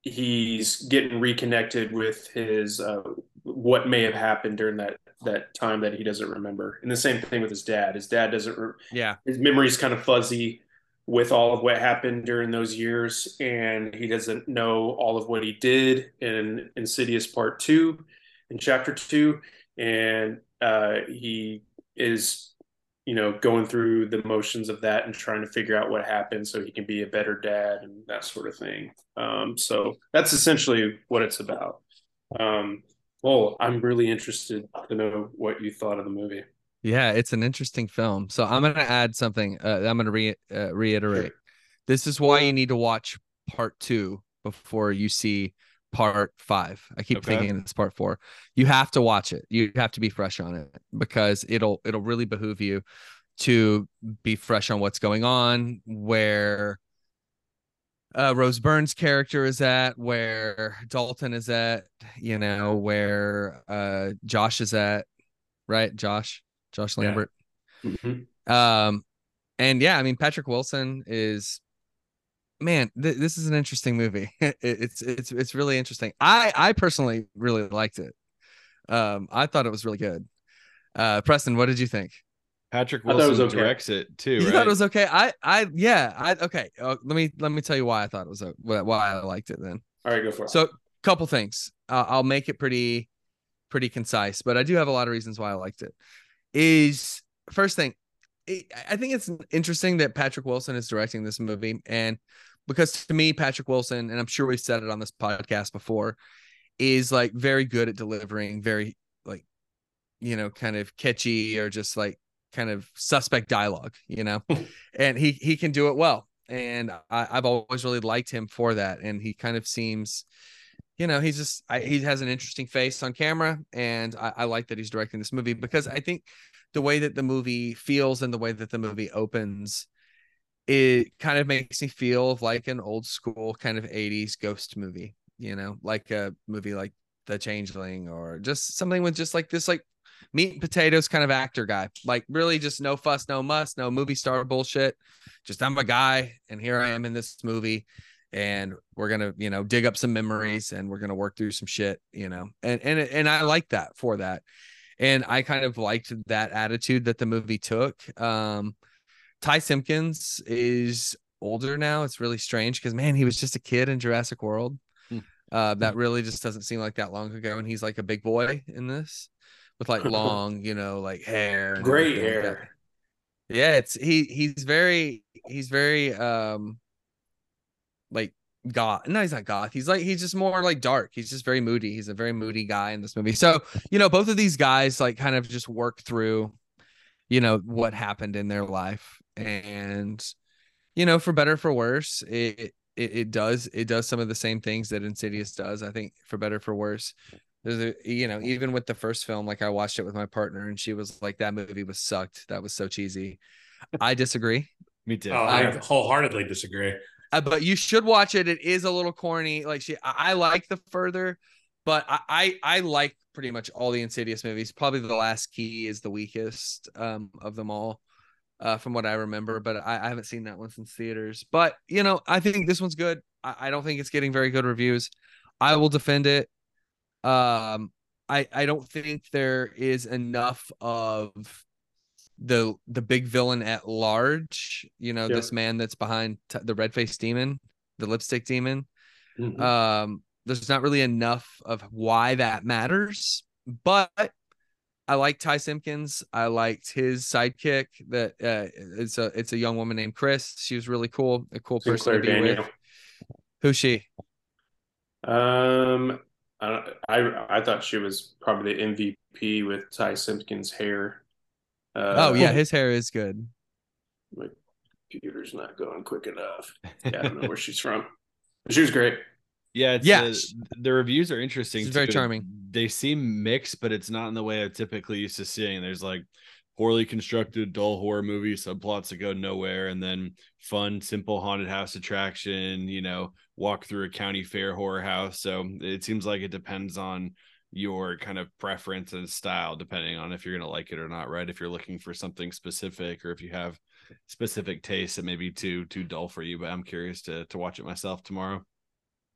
he's getting reconnected with his uh, what may have happened during that that time that he doesn't remember. And the same thing with his dad. His dad doesn't. Re- Yeah. his memory's kind of fuzzy with all of what happened during those years, and he doesn't know all of what he did in Insidious Part Two, in Chapter Two, and uh, he is you know, going through the motions of that and trying to figure out what happened so he can be a better dad and that sort of thing. Um, so that's essentially what it's about. Um, well, I'm really interested to know what you thought of the movie. Yeah, it's an interesting film. So I'm going to add something. Uh, I'm going to re- uh, reiterate. This is why you need to watch part two before you see part five. I keep Okay. thinking it's part four. You have to watch it. You have to be fresh on it because it'll it'll really behoove you to be fresh on what's going on, where uh, Rose Byrne's character is at, where Dalton is at, you know, where uh, Josh is at, right? Josh, Josh Lambert. Yeah. Mm-hmm. Um, and yeah, I mean Patrick Wilson is, man, th- this is an interesting movie. it, it's it's it's really interesting. I I personally really liked it. Um, I thought it was really good. Uh, Preston, what did you think? Patrick Wilson okay. directs it too. You right? thought it was okay. I, I, yeah, I okay. Uh, let me let me tell you why I thought it was why I liked it. Then, all right, go for it. So, couple things. Uh, I'll make it pretty, pretty concise, but I do have a lot of reasons why I liked it. Is first thing, I think it's interesting that Patrick Wilson is directing this movie, and because to me, Patrick Wilson, and I'm sure we've said it on this podcast before, is like very good at delivering very like, you know, kind of catchy or just like kind of suspect dialogue, you know, and he he can do it well. And I, have always really liked him for that. And he kind of seems, you know, he's just I, he has an interesting face on camera, and I, I like that he's directing this movie because I think the way that the movie feels and the way that the movie opens it kind of makes me feel like an old school kind of 80s ghost movie you know like a movie like the changeling or just something with just like this like meat and potatoes kind of actor guy. Like really just no fuss, no muss, no movie star bullshit. Just I'm a guy and here I am in this movie and we're going to, you know, dig up some memories and we're going to work through some shit, you know. And and and I like that for that. And I kind of liked that attitude that the movie took. Um Ty Simpkins is older now. It's really strange because man, he was just a kid in Jurassic World. Hmm. Uh, that really just doesn't seem like that long ago, and he's like a big boy in this with like long, you know, like hair, great hair. Like yeah, it's he he's very he's very um like goth. No, he's not goth. He's like he's just more like dark. He's just very moody. He's a very moody guy in this movie. So, you know, both of these guys like kind of just work through, you know, what happened in their life. And, you know, for better for worse, it it, it does it does some of the same things that Insidious does. I think for better for worse. There's a you know even with the first film like i watched it with my partner and she was like that movie was sucked. That was so cheesy. I disagree. Me too. Oh, i wholeheartedly disagree. Uh, but you should watch it. It is a little corny. Like she i, I like the further but I, I, I like pretty much all the insidious movies. Probably the last key is the weakest um of them all uh from what i remember but i, I haven't seen that one since theaters but you know i think this one's good I, I don't think it's getting very good reviews i will defend it um, I I don't think there is enough of the the big villain at large. You know, this man that's behind t- the red face demon, the lipstick demon. Mm-hmm. Um, there's not really enough of why that matters, but I like Ty Simpkins. I liked his sidekick. That uh, it's a it's a young woman named Chris. She was really cool, a cool person to be Daniel. with. Who's she? Um, I, I I thought she was probably the MVP with Ty Simpkins' hair. Uh, oh yeah, his hair is good. My computer's not going quick enough. Yeah, I don't know where she's from. She was great. Yeah, yeah. Uh, the reviews are interesting. She's very charming. They seem mixed, but it's not in the way I'm typically used to seeing. There's like poorly constructed, dull horror movie subplots that go nowhere, and then fun, simple haunted house attraction. You know, walk through a county fair horror house. So it seems like it depends on your kind of preference and style, depending on if you're going to like it or not. Right? If you're looking for something specific, or if you have specific tastes that may be too too dull for you. But I'm curious to to watch it myself tomorrow.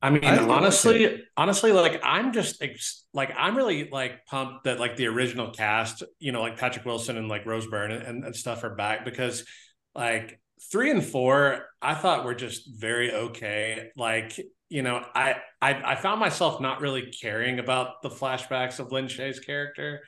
I mean, I honestly, honestly, like I'm just like I'm really like pumped that like the original cast, you know, like Patrick Wilson and like Rose Byrne and, and stuff are back because like three and four, I thought were just very okay. Like, you know, I I, I found myself not really caring about the flashbacks of Lin Shaye's character.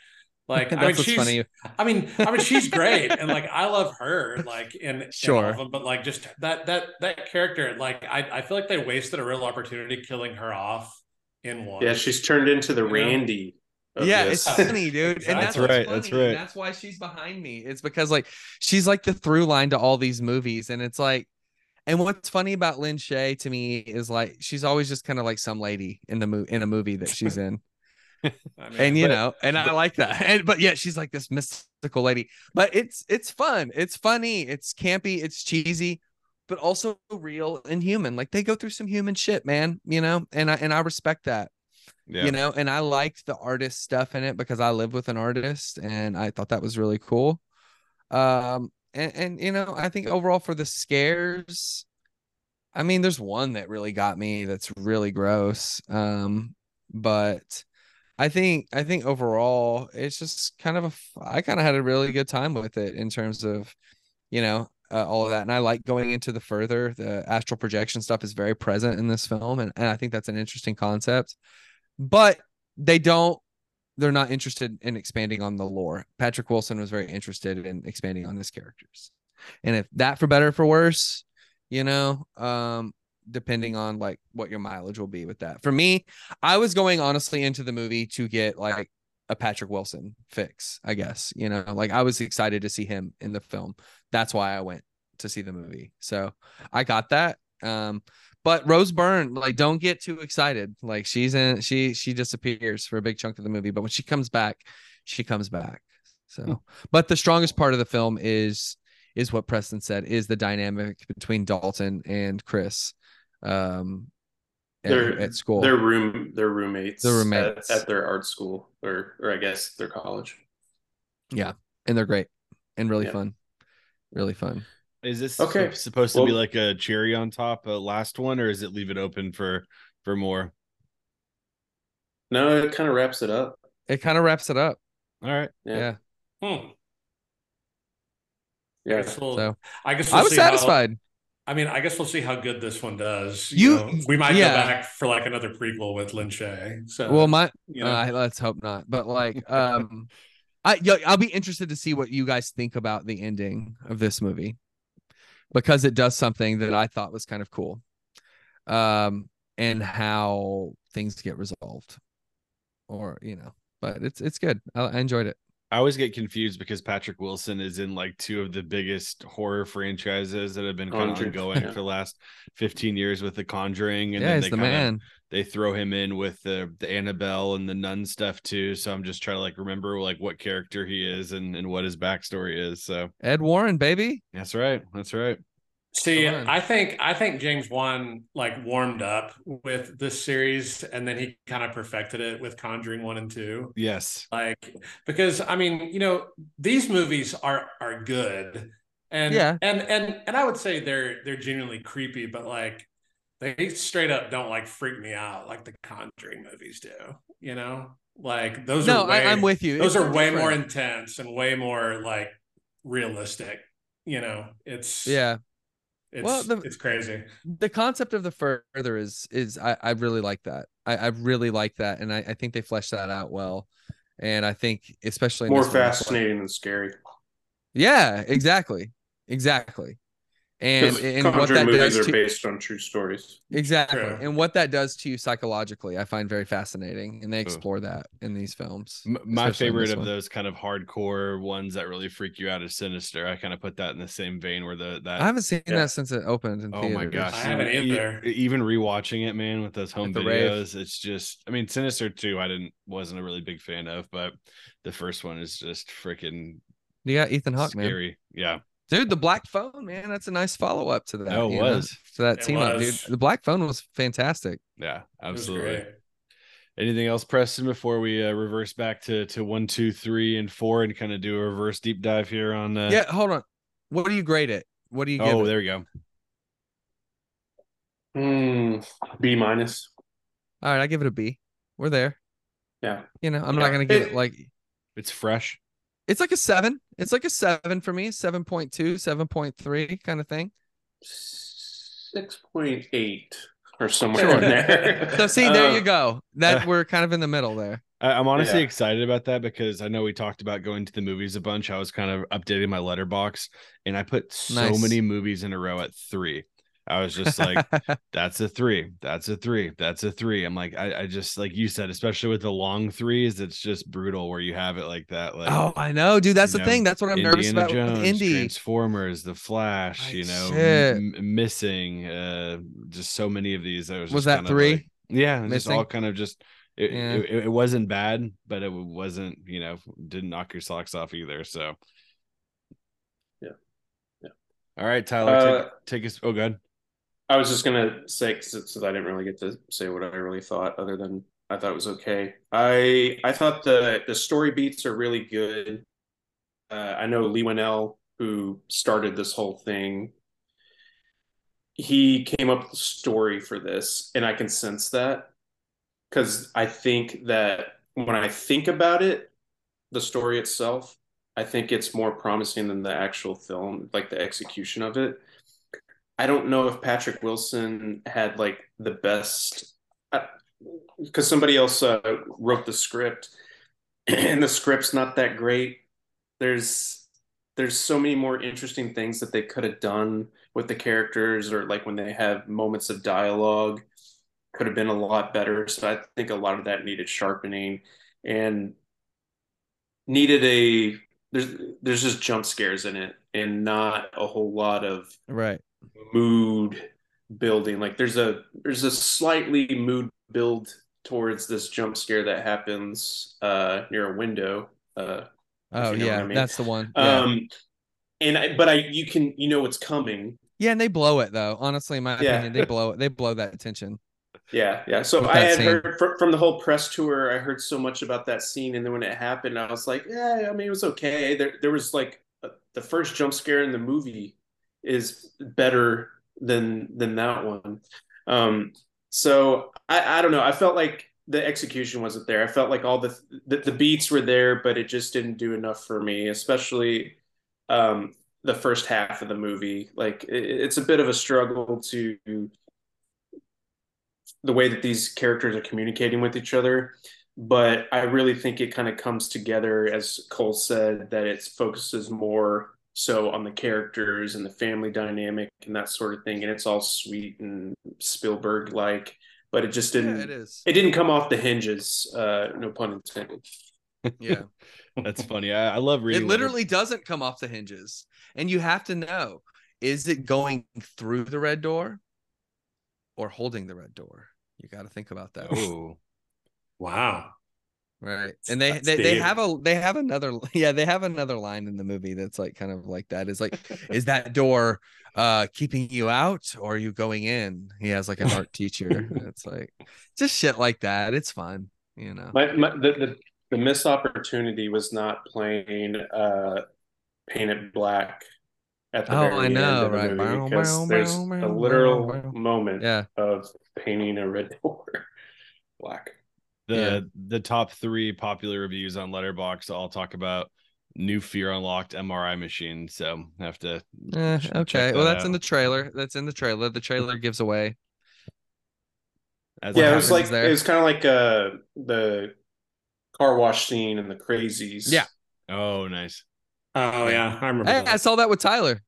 Like I mean, she's, funny. I mean, I mean, she's great, and like I love her, like in sure, in them, but like just that that that character, like I I feel like they wasted a real opportunity killing her off in one. Yeah, she's turned into the Randy. Yeah, this. it's funny, dude. And that's, that's right. Funny. That's right. That's why she's behind me. It's because like she's like the through line to all these movies, and it's like, and what's funny about Lin Shaye to me is like she's always just kind of like some lady in the movie in a movie that she's in. I mean, and you But- know, and I like that. And but yet she's like this mystical lady. But it's it's fun. It's funny. It's campy. It's cheesy, but also real and human. Like they go through some human shit, man. You know, and I and I respect that. Yeah. You know, and I liked the artist stuff in it because I lived with an artist, and I thought that was really cool. Um, and and you know, I think overall for the scares, I mean, there's one that really got me that's really gross. Um, but I think I think overall it's just kind of a I kind of had a really good time with it in terms of, you know, uh, all of that. And I like going into the further. The astral projection stuff is very present in this film, and, and I think that's an interesting concept. But they don't. They're not interested in expanding on the lore. Patrick Wilson was very interested in expanding on his characters, and if that for better or for worse, you know, um, depending on like what your mileage will be with that. For me, I was going honestly into the movie to get like a Patrick Wilson fix, I guess. You know, like I was excited to see him in the film. That's why I went to see the movie. So I got that. Um, but Rose Byrne, like, don't get too excited. Like she's in she she disappears for a big chunk of the movie, but when she comes back, she comes back. So but the strongest part of the film is is what Preston said is the dynamic between Dalton and Chris um at, They're at school. They're room. They're roommates. They're at- roommates. at, their art school, or or I guess their college. Yeah, and they're great and really Yeah. fun, really fun. Is this Okay. supposed to be like a cherry on top, a last one, or is it leave it open for for more? No, it kind of wraps it up. It kind of wraps it up. All right. Yeah. Hmm. I Yeah. guess we'll, So I guess I we'll was see satisfied. I mean, I guess we'll see how good this one does. You- know, we might yeah. go back for like another prequel with Lin Shaye. So well, my you know, uh, let's hope not. But like, um, I, I'll be interested to see what you guys think about the ending of this movie because it does something that I thought was kind of cool, um, and how things get resolved, or you know. But it's it's good. I, I enjoyed it. I always get confused because Patrick Wilson is in like two of the biggest horror franchises that have been kind of Conjuring, ongoing yeah. for the last 15 years with The Conjuring. And yeah, then they the kinda- man. they throw him in with the the Annabelle and the nun stuff too. So I'm just trying to like remember like what character he is and, and what his backstory is. So Ed Warren, baby. that's right. That's right. See, I think I think James Wan like warmed up with this series, and then he kind of perfected it with Conjuring one and two. Yes. like because i mean you know these movies are are good and Yeah. and and and i would say they're they're genuinely creepy but like they straight up don't like freak me out like the conjuring movies do you know like those No, are way, I, I'm with you. those It's are way more intense and way more like realistic you know it's Yeah. It's Well, the- it's crazy the concept of the further is is I, I really like that. I, I really like that, and I, I think they fleshed that out well. And I think especially More this one, like- fascinating than scary. Yeah, exactly, exactly. And and what that movies does are to based on true stories. exactly, True. and what that does to you psychologically, I find very fascinating, and they explore that in these films. M- my favorite of one. those kind of hardcore ones that really freak you out is Sinister. I kind of put that in the same vein where the that I haven't seen Yeah. that since it opened in Oh my gosh! I haven't even- either. Even rewatching it, man, with those home At videos, it's just. I mean, Sinister too. I didn't wasn't a really big fan of, but the first one is just freaking You got Ethan Hawke, man. Yeah, Dude, the black phone, man, that's a nice follow up to that. Oh, it you know, was. to that It team up, dude. The black phone was fantastic. yeah, absolutely. Anything else, Preston? Before we uh, reverse back to to one, two, three, and four, and kind of do a reverse deep dive here on. Uh, yeah, hold on. What do you grade it? What do you give Oh, it? there we go. Hmm, B minus. All right, I give it a B. We're there. Yeah. You know, I'm Yeah. not gonna give It- it like It's fresh. It's like a seven. It's like a seven for me, 7.2, 7.3 kind of thing. Six point eight or somewhere in there. So see, there Uh, you go. That we're kind of in the middle there. I, I'm honestly Yeah. excited about that because I know we talked about going to the movies a bunch. I was kind of updating my Letterboxd, and I put so Nice. many movies in a row at three. I was just like, that's a three, that's a three, that's a three. I'm like, I, I just like you said, especially with the long threes, it's just brutal where you have it like that. Like, oh, I know, dude. That's the know, thing. That's what I'm nervous Indiana about Jones, with Indy. Transformers, The Flash, you know, m- m- missing, uh, just so many of these. I was, Was just that kind of three? like- yeah, just all kind of just it, Yeah. it, it wasn't bad, but it wasn't, you know, didn't knock your socks off either. So, Yeah. Yeah. All right, Tyler, Uh, take, take us. Oh, good. I was just gonna say because I didn't really get to say what I really thought, other than I thought it was okay. I I thought the the story beats are really good. Uh, I know Leigh Whannell, who started this whole thing. He came up with the story for this, and I can sense that because I think that when I think about it, the story itself, I think it's more promising than the actual film, like the execution of it. I don't know if Patrick Wilson had like the best because somebody else uh, wrote the script and the script's not that great. There's there's so many more interesting things that they could have done with the characters or like when they have moments of dialogue could have been a lot better. So I think a lot of that needed sharpening and needed a there's there's just jump scares in it and not a whole lot of Right. Mood building like there's a there's a slightly mood build towards this jump scare that happens uh near a window uh Oh you know yeah, I mean. that's the one. Yeah. um and I, but I you can you know what's coming yeah, and they blow it though. Honestly, in my Yeah. opinion, they blow it. They blow that tension. yeah yeah so I had scene. heard fr- from the whole press tour I heard so much about that scene and then when it happened I was like yeah I mean it was okay there there was like uh, the first jump scare in the movie is better than than that one. Um so I I don't know. I felt like the execution wasn't there. I felt like all the the, the beats were there but it just didn't do enough for me especially um the first half of the movie. Like it, it's a bit of a struggle to the way that these characters are communicating with each other but i really think it kind of comes together as cole said that it focuses more so on the characters and the family dynamic and that sort of thing and it's all sweet and spielberg like but it just didn't Yeah, it is. it didn't come off the hinges uh no pun intended Yeah. That's funny. I, I love reading. it literally doesn't come off the hinges. And you have to know is it going through the red door or holding the red door? You got to think about that. Oh, Wow. Right. And they That's they, they have a they have another yeah, they have another line in the movie that's like kind of like that. Is like, is that door uh keeping you out or are you going in? He has like an art teacher. It's like just shit like that. It's fun, you know. my, my the, the the missed opportunity was not playing uh painted black at the Oh, very I end know, of the right. movie Bow, because bow, there's bow, a literal bow, bow. moment Yeah. of painting a red door black. The Yeah. the top three popular reviews on Letterboxd all talk about new fear unlocked MRI machine. So I have to. Eh, ch- check okay. that Well, that's in the trailer. That's in the trailer. The trailer gives away. As yeah, a- it was like there? it was kind of like uh the car wash scene and the Crazies. Yeah. Oh, nice. Oh yeah, I remember. Hey, I that. saw that with Tyler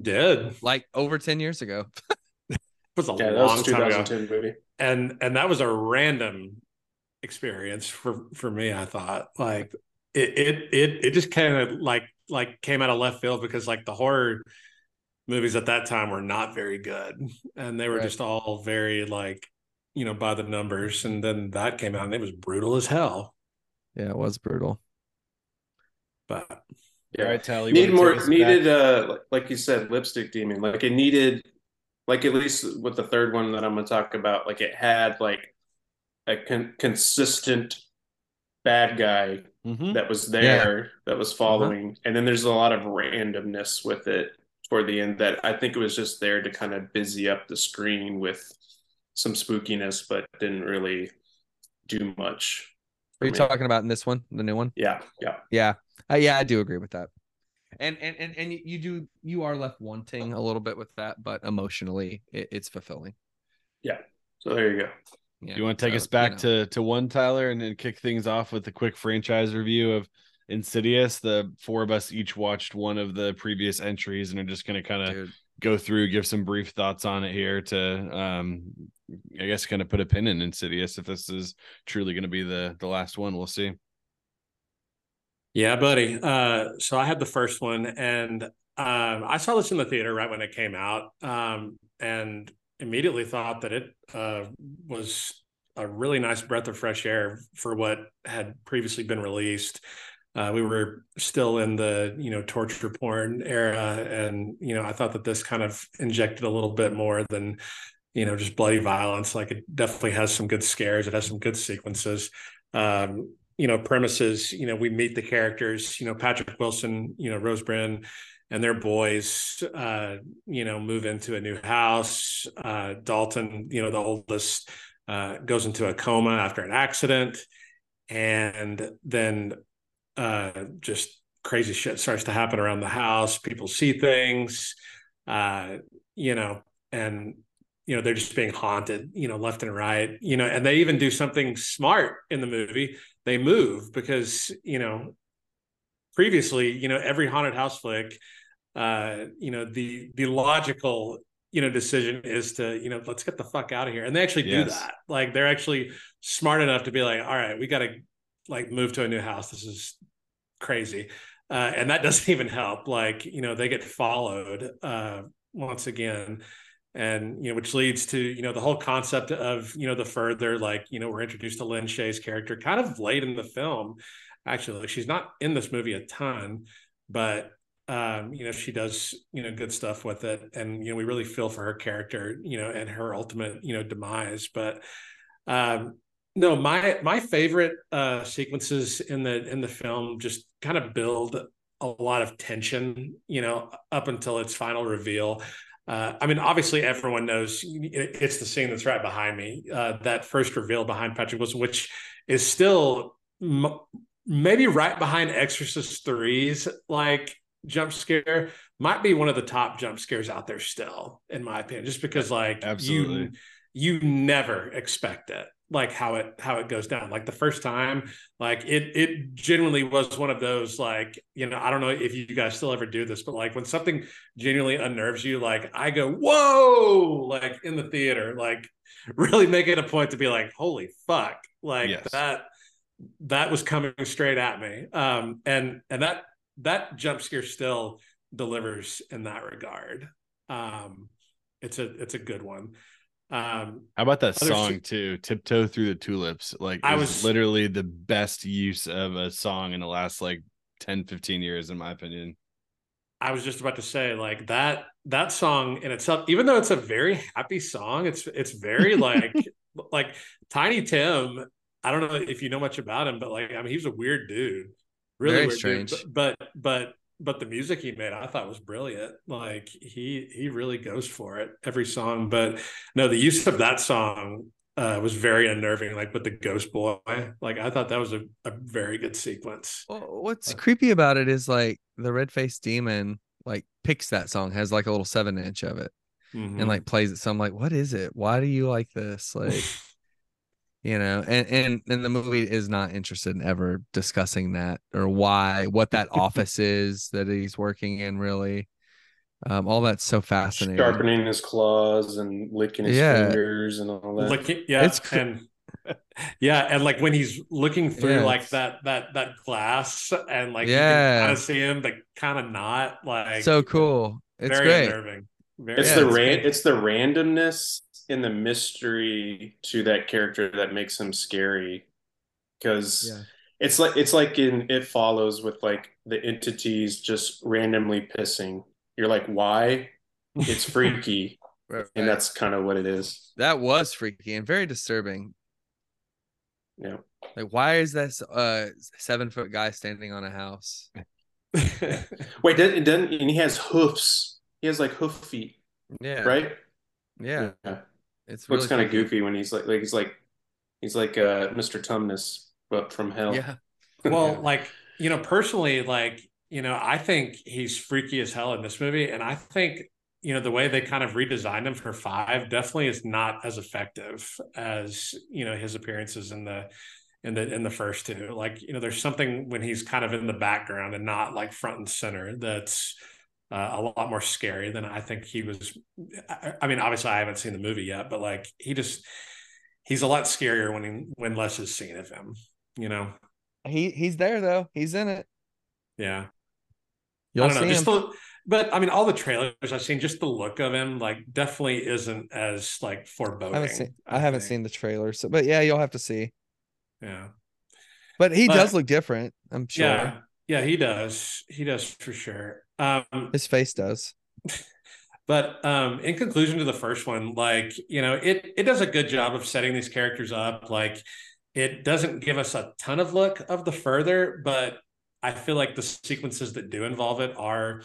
Did like over 10 years ago. it was a yeah, that long was a time ago, 2010 movie. and and that was a random experience for for me. I thought like it it it, it just kind of like like came out of left field because like the horror movies at that time were not very good, and they were Right. just all very like you know by the numbers. And then that came out, and it was brutal as hell. Yeah, it was brutal. But Yeah. I tell you needed more needed back? uh like you said lipstick demon like it needed like at least with the third one that i'm gonna talk about like it had like a con- consistent bad guy Mhm. that was there that was following and then there's a lot of randomness with it toward the end that i think it was just there to kind of busy up the screen with some spookiness but didn't really do much Are you me. talking about in this one, the new one? yeah yeah Yeah. Uh, yeah, I do agree with that. And and and and you do you are left wanting a little bit with that, but emotionally it, it's fulfilling. Yeah. So there you go Yeah. you want to take so, us back know. to to one Tyler and then kick things off with a quick franchise review of Insidious. The four of us each watched one of the previous entries and are just going to kind of go through, give some brief thoughts on it here to, um, I guess, kind of put a pin in Insidious if this is truly going to be the the last one. We'll see. Yeah, buddy. Uh, so I had the first one, and um, I saw this in the theater right when it came out, um, and immediately thought that it uh, was a really nice breath of fresh air for what had previously been released. Uh, we were still in the you know torture porn era, and you know I thought that this kind of injected a little bit more than you know just bloody violence. Like it definitely has some good scares. It has some good sequences. Um, you know premises. You know we meet the characters. You know Patrick Wilson. You know Rose Byrne and their boys, uh, you know, move into a new house. Uh, Dalton, you know, the oldest, uh, goes into a coma after an accident, and then uh, just crazy shit starts to happen around the house. People see things, uh, you know, and you know they're just being haunted, you know, left and right, you know, and they even do something smart in the movie. They move because you know previously, you know, every haunted house flick uh, you know, the the logical you know decision is to you know let's get the fuck out of here. And they actually do that. Like they're actually smart enough to be like all right we got to like move to a new house. This is crazy. Uh, and that doesn't even help. Like you know they get followed uh, once again. And you know which leads to you know the whole concept of you know the further like you know we're introduced to lin shaye's character kind of late in the film. Actually like she's not in this movie a ton but um, you know, she does, you know, good stuff with it. And, you know, we really feel for her character, you know, and her ultimate, you know, demise. But um, no, my my favorite uh sequences in the in the film just kind of build a lot of tension, you know, up until its final reveal. Uh, I mean, obviously, everyone knows it's the scene that's right behind me. Uh, that first reveal behind Patrick Wilson, which is still m- maybe right behind Exorcist threes, like jump scare might be one of the top jump scares out there still in my opinion just because like Absolutely. you you never expect it like how it how it goes down like the first time like it it genuinely was one of those like you know i don't know if you guys still ever do this but like when something genuinely unnerves you like i go whoa like in the theater like really make it a point to be like holy fuck like yes. that that was coming straight at me um and and that that jump scare still delivers in that regard. Um, it's a it's a good one. Um, How about that song too? Tiptoe through the tulips. Like I was literally the best use of a song in the last like 10, 15 years, in my opinion. I was just about to say, like that that song in itself, even though it's a very happy song, it's it's very like like Tiny Tim. I don't know if you know much about him, but like I mean, he's a weird dude really Very strange. Dude. But, but but but the music he made I thought was brilliant. Like he he really goes for it every song. But no, the use of that song uh, was very unnerving, like with the ghost boy. Like I thought that was a, a very good sequence. Well, what's uh, creepy about it is like the red faced demon like picks that song, has like a little seven inch of it, mm-hmm. and like plays it. So I'm like, what is it? Why do you like this? Like you know and and and the movie is not interested in ever discussing that or why what that office is that he's working in really. Um, all that's so fascinating. Sharpening his claws and licking his yeah. fingers and all that. Licking, yeah it's cr- and yeah and like when he's looking through yeah, like that that that glass and like yeah. kind of see him but kind of not like so cool. It's great. unnerving. Very it's the ran- it's the randomness in the mystery to that character that makes him scary. Because yeah. it's like it's like in it follows with like the entities just randomly pissing. You're like why? It's freaky. Right. and that's kind of what it is. That was freaky and very disturbing. Yeah. Like why is this uh seven foot guy standing on a house? Wait doesn't, doesn't and he has hoofs. He has like hoof feet yeah. right? Yeah, yeah. It's looks kind of goofy when he's like, like he's like, he's like uh, Mr. Tumnus, but from hell. Yeah. Well, like you know, personally, like you know, I think he's freaky as hell in this movie, and I think you know the way they kind of redesigned him for five definitely is not as effective as you know his appearances in the in the in the first two. Like you know, there's something when he's kind of in the background and not like front and center that's uh, a lot more scary than I think he was. I, mean, obviously, I haven't seen the movie yet, but like he just he's a lot scarier when he, when less is seen of him. You know, he he's there though. He's in it. Yeah. You'll I don't know. Just the, but I mean, all the trailers I've seen, just the look of him, like, definitely isn't as like foreboding. I haven't seen. I, I haven't seen the trailers, so, but yeah, you'll have to see. Yeah, but he but, does look different. I'm sure. Yeah, yeah, he does. He does for sure. Um, His face does. But um, in conclusion to the first one, like you know, it it does a good job of setting these characters up. Like it doesn't give us a ton of look of the further, but I feel like the sequences that do involve it are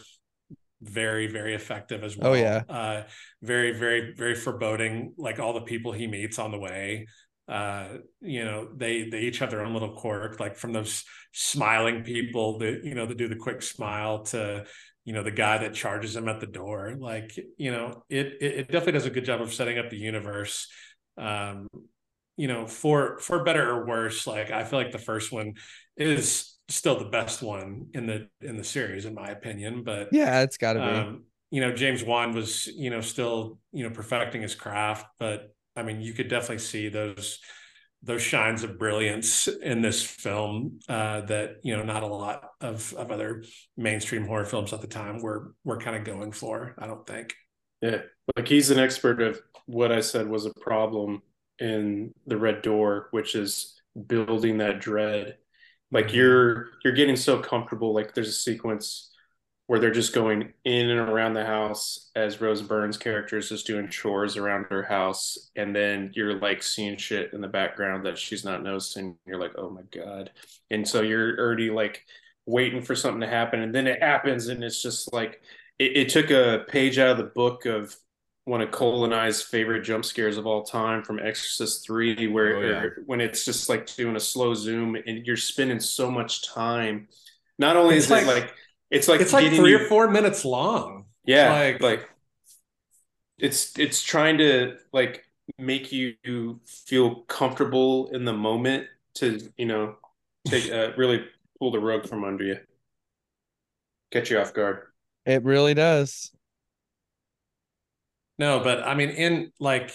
very very effective as well. Oh yeah, uh, very very very foreboding. Like all the people he meets on the way, uh, you know, they they each have their own little quirk. Like from those smiling people that you know that do the quick smile to you know the guy that charges him at the door like you know it it, definitely does a good job of setting up the universe um you know for for better or worse like i feel like the first one is still the best one in the in the series in my opinion but yeah it's got to be um, you know james wan was you know still you know perfecting his craft but i mean you could definitely see those those shines of brilliance in this film uh, that you know not a lot of of other mainstream horror films at the time were were kind of going for. I don't think. Yeah, like he's an expert of what I said was a problem in the Red Door, which is building that dread. Like mm-hmm. you're you're getting so comfortable. Like there's a sequence where they're just going in and around the house as Rose Byrne's character is just doing chores around her house. And then you're like seeing shit in the background that she's not noticing. You're like, oh my God. And so you're already like waiting for something to happen. And then it happens. And it's just like, it, it took a page out of the book of one of Cole and I's favorite jump scares of all time from Exorcist 3, where oh, yeah. when it's just like doing a slow zoom and you're spending so much time. Not only it's is like, it like, it's like it's like three you, or four minutes long. Yeah, like, like it's it's trying to like make you feel comfortable in the moment to you know take uh, really pull the rug from under you, catch you off guard. It really does. No, but I mean, in like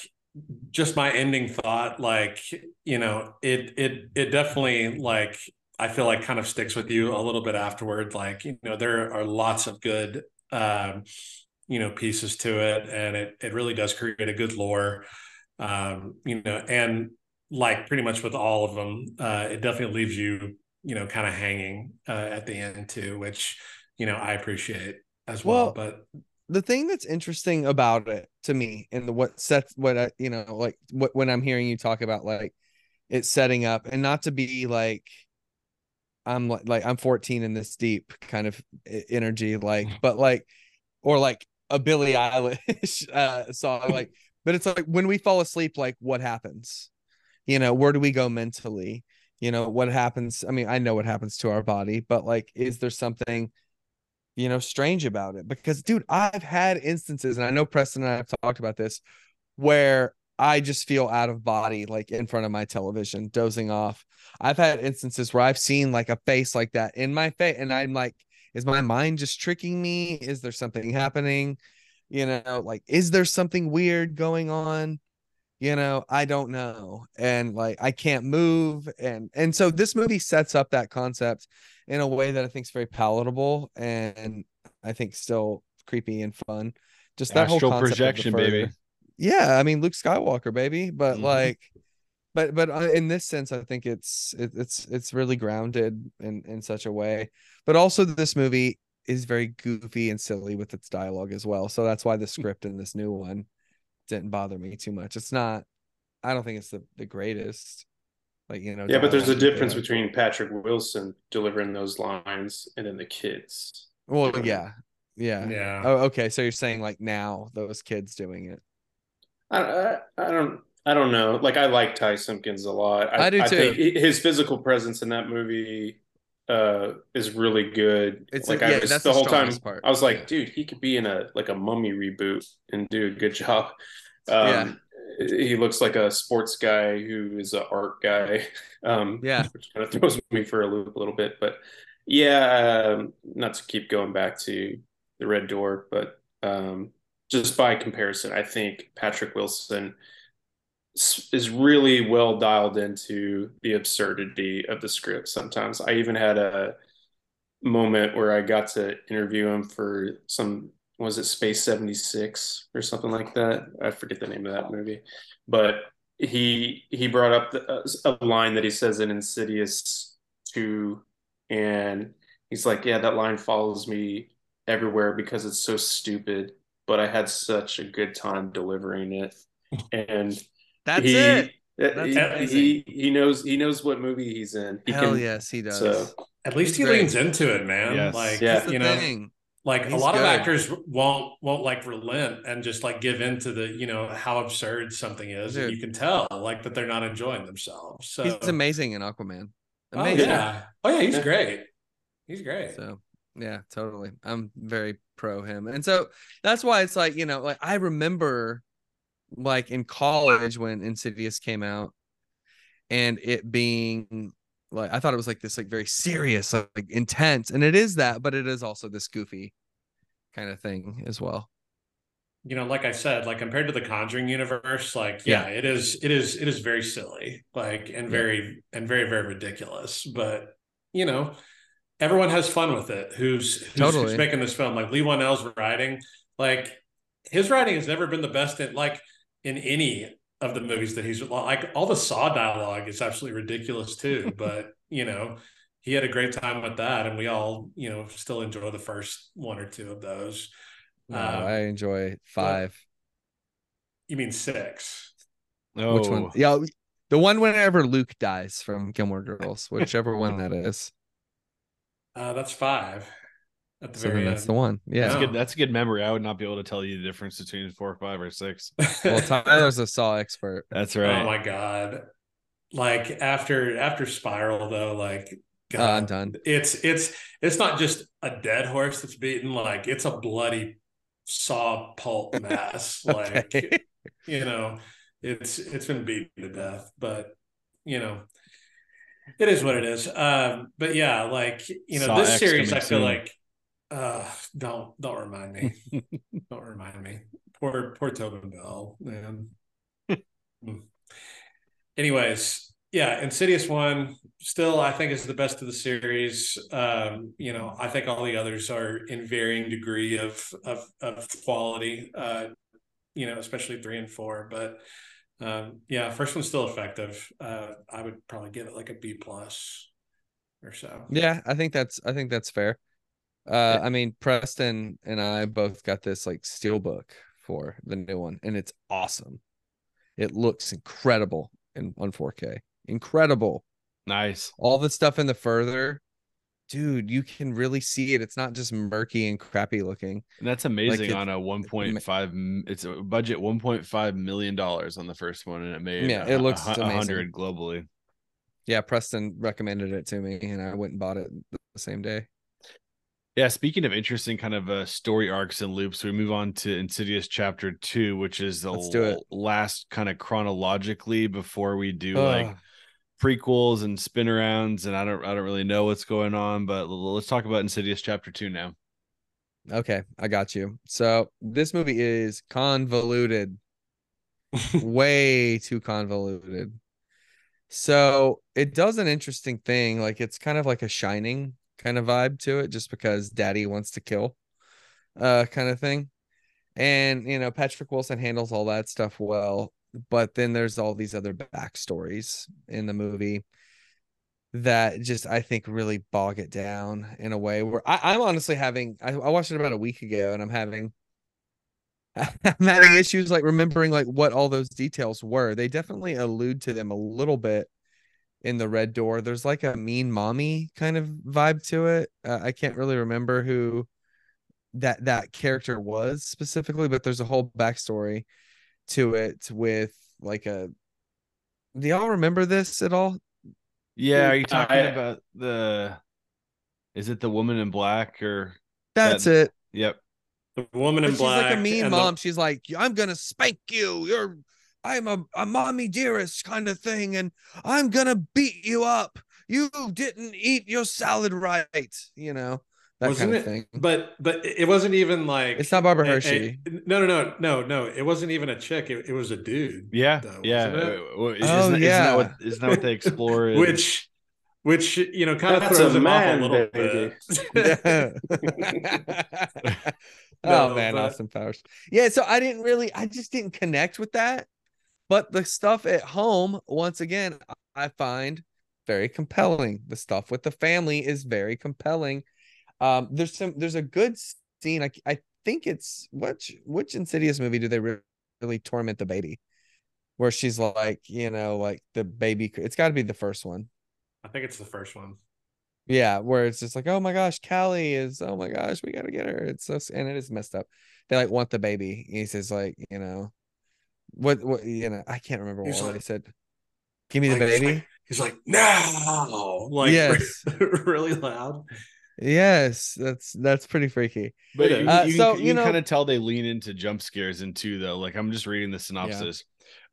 just my ending thought, like you know, it it it definitely like I feel like kind of sticks with you a little bit afterward. Like, you know, there are lots of good, um, you know, pieces to it, and it it really does create a good lore. Um, you know, and like pretty much with all of them, uh, it definitely leaves you, you know, kind of hanging uh, at the end too, which you know I appreciate as well. well but the thing that's interesting about it to me, and the what sets what I, you know, like what when I'm hearing you talk about like it setting up, and not to be like I'm like like I'm 14 in this deep kind of energy, like, but like, or like a Billie Eilish uh, song, like, but it's like when we fall asleep, like, what happens? You know, where do we go mentally? You know, what happens? I mean, I know what happens to our body, but like, is there something, you know, strange about it? Because, dude, I've had instances, and I know Preston and I have talked about this, where I just feel out of body, like in front of my television, dozing off. I've had instances where I've seen like a face like that in my face, and I'm like, is my mind just tricking me? Is there something happening? You know, like, is there something weird going on? You know, I don't know. And like, I can't move. And, and so this movie sets up that concept in a way that I think is very palatable and I think still creepy and fun. Just that Astral whole projection, baby yeah i mean luke skywalker baby but mm-hmm. like but but uh, in this sense i think it's it, it's it's really grounded in in such a way. But also this movie is very goofy and silly with its dialogue as well so that's why the hmm. script in this new one didn't bother me too much. It's not i don't think it's the, the greatest like you know yeah but there's a difference between patrick wilson delivering those lines and then the kids well yeah yeah. Yeah. Oh okay so you're saying like now those kids doing it I, I, don't I don't know. Like I like Ty Simpkins a lot. I, I do I too. his physical presence in that movie uh is really good. It's like a, yeah, I was the, the whole time part. I was like, yeah. dude, he could be in a like a mummy reboot and do a good job. Um yeah. he looks like a sports guy who is an art guy. Um yeah, which kind of throws me for a loop a little bit. But yeah, um, not to keep going back to the red door, but um just by comparison, I think Patrick Wilson is really well dialed into the absurdity of the script sometimes. I even had a moment where I got to interview him for some was it Space 76 or something like that. I forget the name of that movie. But he he brought up the, a line that he says in Insidious 2 and he's like, "Yeah, that line follows me everywhere because it's so stupid, but I had such a good time delivering it." And That's he, it. he, That's he he knows he knows what movie he's in. He Hell yes, he does. So At least He's he great. leans into it, man. Yes. Like Yeah. You know, thing. like a He's lot of actors won't won't like relent and just like give into the you know how absurd something is, and you can tell like that they're not enjoying themselves. So He's amazing in Aquaman. Oh yeah, oh yeah, he's great. He's great. So yeah, totally. I'm very pro him. And so that's why it's like, you know, like I remember like in college when Insidious came out and it being like I thought it was like this like very serious, like, like intense. And it is that, but it is also this goofy kind of thing as well. you know, like I said, like compared to the Conjuring universe, like yeah, it is, it is, it is very silly, like and Yeah. very and very very ridiculous. But you know, everyone has fun with it. Who's who's, Totally. who's making this film? Like Leigh Whannell's writing, like his writing has never been the best in like in any of the movies that he's like. All the Saw dialogue is absolutely ridiculous too. but you know, he had a great time with that, and we all you know still enjoy the first one or two of those. No, Um, I enjoy five. You mean six? Oh, Which one? Yeah, the one whenever Luke dies from Gilmore Girls, whichever one that is. Uh, that's five at the So very that's end. the one. Yeah, That's, Yeah. a good, that's a good memory. I would not be able to tell you the difference between four, five, or six. Well, Tyler's a Saw expert. That's right. Oh my god! Like after after Spiral though, like Uh, I'm God, done. it's it's it's not just a dead horse that's beaten. Like it's a bloody saw pulp mass. Like you know, it's it's been beaten to death. But you know, it is what it is. Um, but yeah, like you know, Saw this X series, I feel soon. like uh don't don't remind me. don't remind me. Poor poor Tobin Bell, man. Hmm. Anyways, yeah, Insidious one still I think is the best of the series. Um, you know, I think all the others are in varying degree of of of quality. Uh, you know, especially three and four, but um, yeah, first one's still effective. Uh, I would probably give it like a B plus or so. Yeah, I think that's I think that's fair. Uh I mean Preston and I both got this like steel book for the new one and it's awesome. It looks incredible in on 4K. Incredible. Nice. All the stuff in the further dude, you can really see it. It's not just murky and crappy looking. And that's amazing it's- on a 1.5 it's a budget 1.5 million dollars on the first one and it made Yeah, it looks a, hu- a amazing. hundred globally. Yeah, Preston recommended it to me and I went and bought it the same day. Yeah, speaking of interesting kind of uh, story arcs and loops, we move on to Insidious Chapter 2, which is the Let's do it. l- last kind of chronologically before we do like. Prequels and spin arounds and I don't I don't really know what's going on, but let's talk about Insidious Chapter 2 now. Okay, I got you. So this movie is convoluted, way too convoluted. So it does an interesting thing. Like it's kind of like a shining kind of vibe to it, just because daddy wants to kill, uh, kind of thing. And you know, Patrick Wilson handles all that stuff well, but then there's all these other backstories in the movie that just I think really bog it down in a way where I, I'm honestly having I, I watched it about a week ago and I'm having I'm having issues like remembering like what all those details were. They definitely allude to them a little bit in the red door. There's like a mean mommy kind of vibe to it. Uh, I can't really remember who that that character was specifically, but there's a whole backstory to it with like a do y'all remember this at all? Yeah, are you talking I- about the is it the woman in black or That's That- it. yep. The woman in But she's black. like a mean and the- mom. She's like, I'm gonna spank you. You're I'm a, a mommy dearest kind of thing, and I'm gonna beat you up. You didn't eat your salad right, you know, that wasn't kind of it? thing. But but it wasn't even like It's not Barbara a- a- Hershey. no, no, no, no, no. It wasn't even a chick. It, it was a dude. Yeah. though, yeah. wasn't it? Uh, Isn't, Oh, that- isn't yeah. that what isn't that what they explore in- Which which you know kind of That's throws a him off a little baby. bit. oh man, but- Austin Powers. Yeah, so I didn't really, I just didn't connect with that. But the stuff at home, once again, I find very compelling. The stuff with the family is very compelling. Um, there's some, there's a good scene. I, I think it's which which Insidious movie do they re- really torment the baby? Where she's like, you know, like the baby. It's got to be the first one. I think it's the first one. Yeah, where it's just like, oh my gosh, Callie is, oh my gosh, we gotta get her. It's so, and it is messed up. They like want the baby. He says like, you know, what, what, you know, I can't remember He's what like- they said. Give me the Like, he's baby. like- He's like, no, like Yes. really loud. Yes, that's that's pretty freaky. But It you. Uh, you, so, can, you you know- kind of tell they lean into jump scares in two though. Like I'm just reading the synopsis.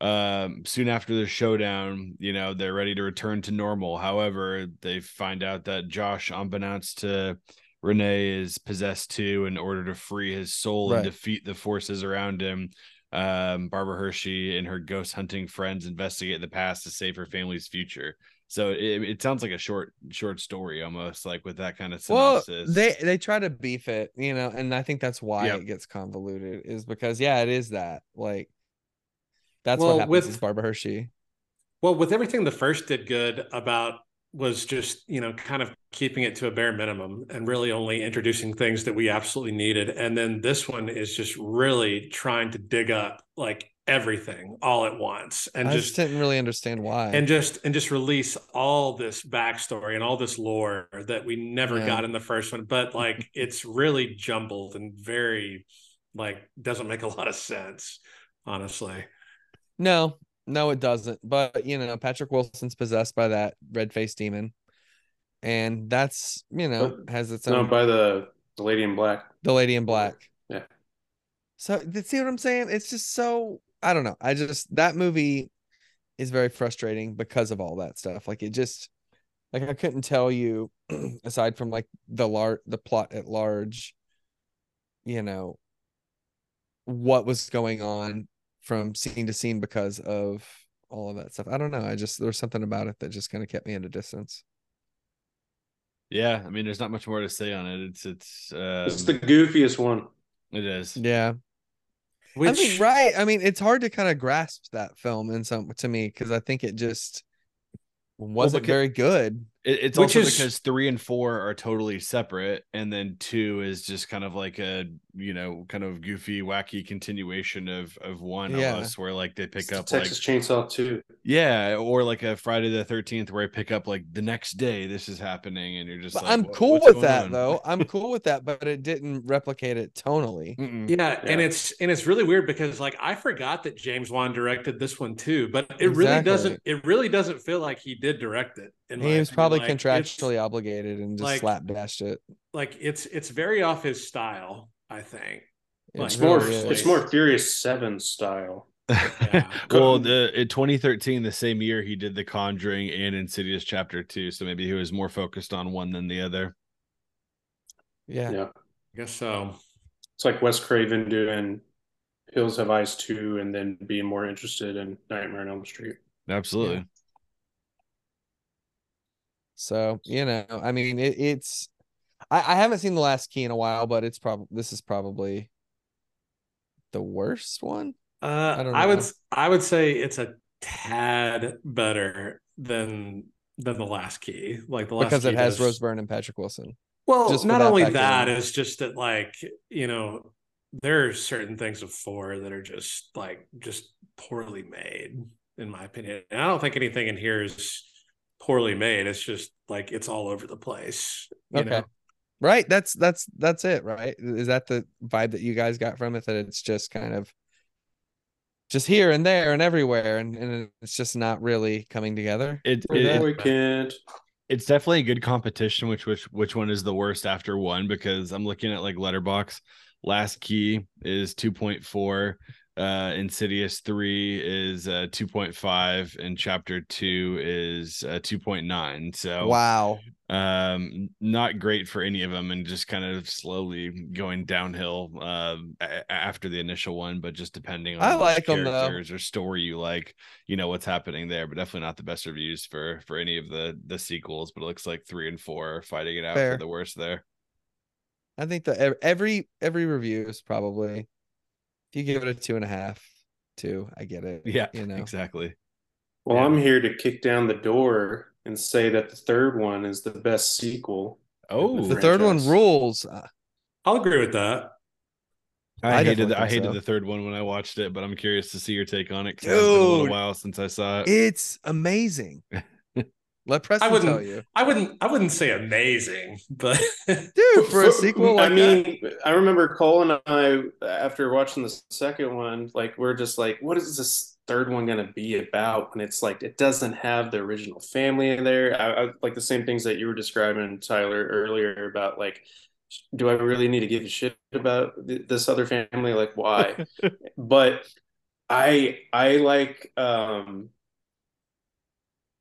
Um, soon after the showdown, you know they're ready to return to normal. However, they find out that Josh, unbeknownst to Renee, is possessed too. In order to free his soul and defeat the forces around him, um, Barbara Hershey and her ghost hunting friends investigate the past to save her family's future. So it, it sounds like a short short story almost like with that kind of synopsis. Well, they they try to beef it, you know, and I think that's why Yep. it gets convoluted. Is because yeah, it is that like that's Well, what happens. with- Barbara Hershey. Well, with everything the first did good about was just, you know, kind of keeping it to a bare minimum and really only introducing things that we absolutely needed. And then this one is just really trying to dig up like everything all at once and I just just didn't really understand why. and just and just release all this backstory and all this lore that we never Yeah. got in the first one but like it's really jumbled and very like doesn't make a lot of sense honestly No, no, it doesn't. But you know, Patrick Wilson's possessed by that red faced demon. And that's you know, But- has its No, own by the the lady in black. the lady in black. Yeah. So see what I'm saying? It's just so I don't know. I just that movie is very frustrating because of all that stuff. Like it just like I couldn't tell you aside from like the lar the plot at large, you know, what was going on from scene to scene because of all of that stuff. I don't know. I just there was something about it that just kind of kept me at a distance. Yeah, I mean, there's not much more to say on it. It's it's um, It's the goofiest one. it is. Yeah. Which I mean, right. I mean, it's hard to kind of grasp that film in some to me because I think it just wasn't becau- very good. It, it's Which also is- because three and four are totally separate, and then two is just kind of like a you know kind of goofy, wacky continuation of of one Yeah. almost, where like they pick It's the up Texas like Chainsaw 2. yeah, or like a Friday the Thirteenth where I pick up like the next day this is happening, and you're just But like, I'm cool what's with that on?" though. I'm cool with that, but it didn't replicate it tonally. Mm-mm. yeah, and Yeah. it's and it's really weird because like I forgot that James Wan directed this one too, but it really doesn't it really doesn't feel like he did direct it. In He was probably Like, contractually obligated and just like- slapdashed it. like it's it's very off his style, I think. Like, It's more is. it's more Furious 7 style. Yeah. well, the in 2013, the same year he did The Conjuring and Insidious Chapter Two, so maybe he was more focused on one than the other. Yeah. Yeah. I guess so. It's like Wes Craven doing Hills Have Eyes 2 and then being more interested in Nightmare on Elm Street. Absolutely. So you know, I mean, it, it's. I, I haven't seen the last key in a while, but it's probably this is probably the worst one. Uh, I don't I would. I would say it's a tad better than than the last key. Like the last because it has does- Rose Byrne and Patrick Wilson. Well, just not only that, it's just that like you know there are certain things of four that are just like just poorly made, in my opinion. And I don't think anything in here is poorly made. It's just like it's all over the place. You Okay. know? Right. That's that's that's it, right? Is that the vibe that you guys got from it? That it's just kind of just here and there and everywhere, and, and it's just not really coming together. It, For it- we can't. it's definitely a good competition. Which which which one is the worst after one? Because I'm looking at like Letterboxd. Last key is 2.4. Uh, Insidious three is uh 2.5, and Chapter two is uh 2.9. So Wow. um not great for any of them and just kind of slowly going downhill uh after the initial one but just depending on I like them characters or story you like you know what's happening there but definitely not the best reviews for for any of the the sequels but it looks like three and four are fighting it out Fair. for the worst there I think that every every review is probably if you give it a two and a half, two, I get it. yeah you know. exactly Well, Yeah. I'm here to kick down the door and say that the third one is the best sequel. oh The third one rules. Uh, I'll agree with that. I, I hated definitely I hated so. the third one when I watched it, but I'm curious to see your take on it. 'cause it's been a little while since I saw it. It's amazing. Let Preston wouldn't- tell you, I wouldn't I wouldn't say amazing, but dude. For a sequel like I that, mean, I remember Cole and I, after watching the second one, like we're just like, what is this third one going to be about? And it's like it doesn't have the original family in there. I, I like the same things that you were describing, Tyler, earlier about like, do I really need to give a shit about th- this other family? Like, why? but I I like um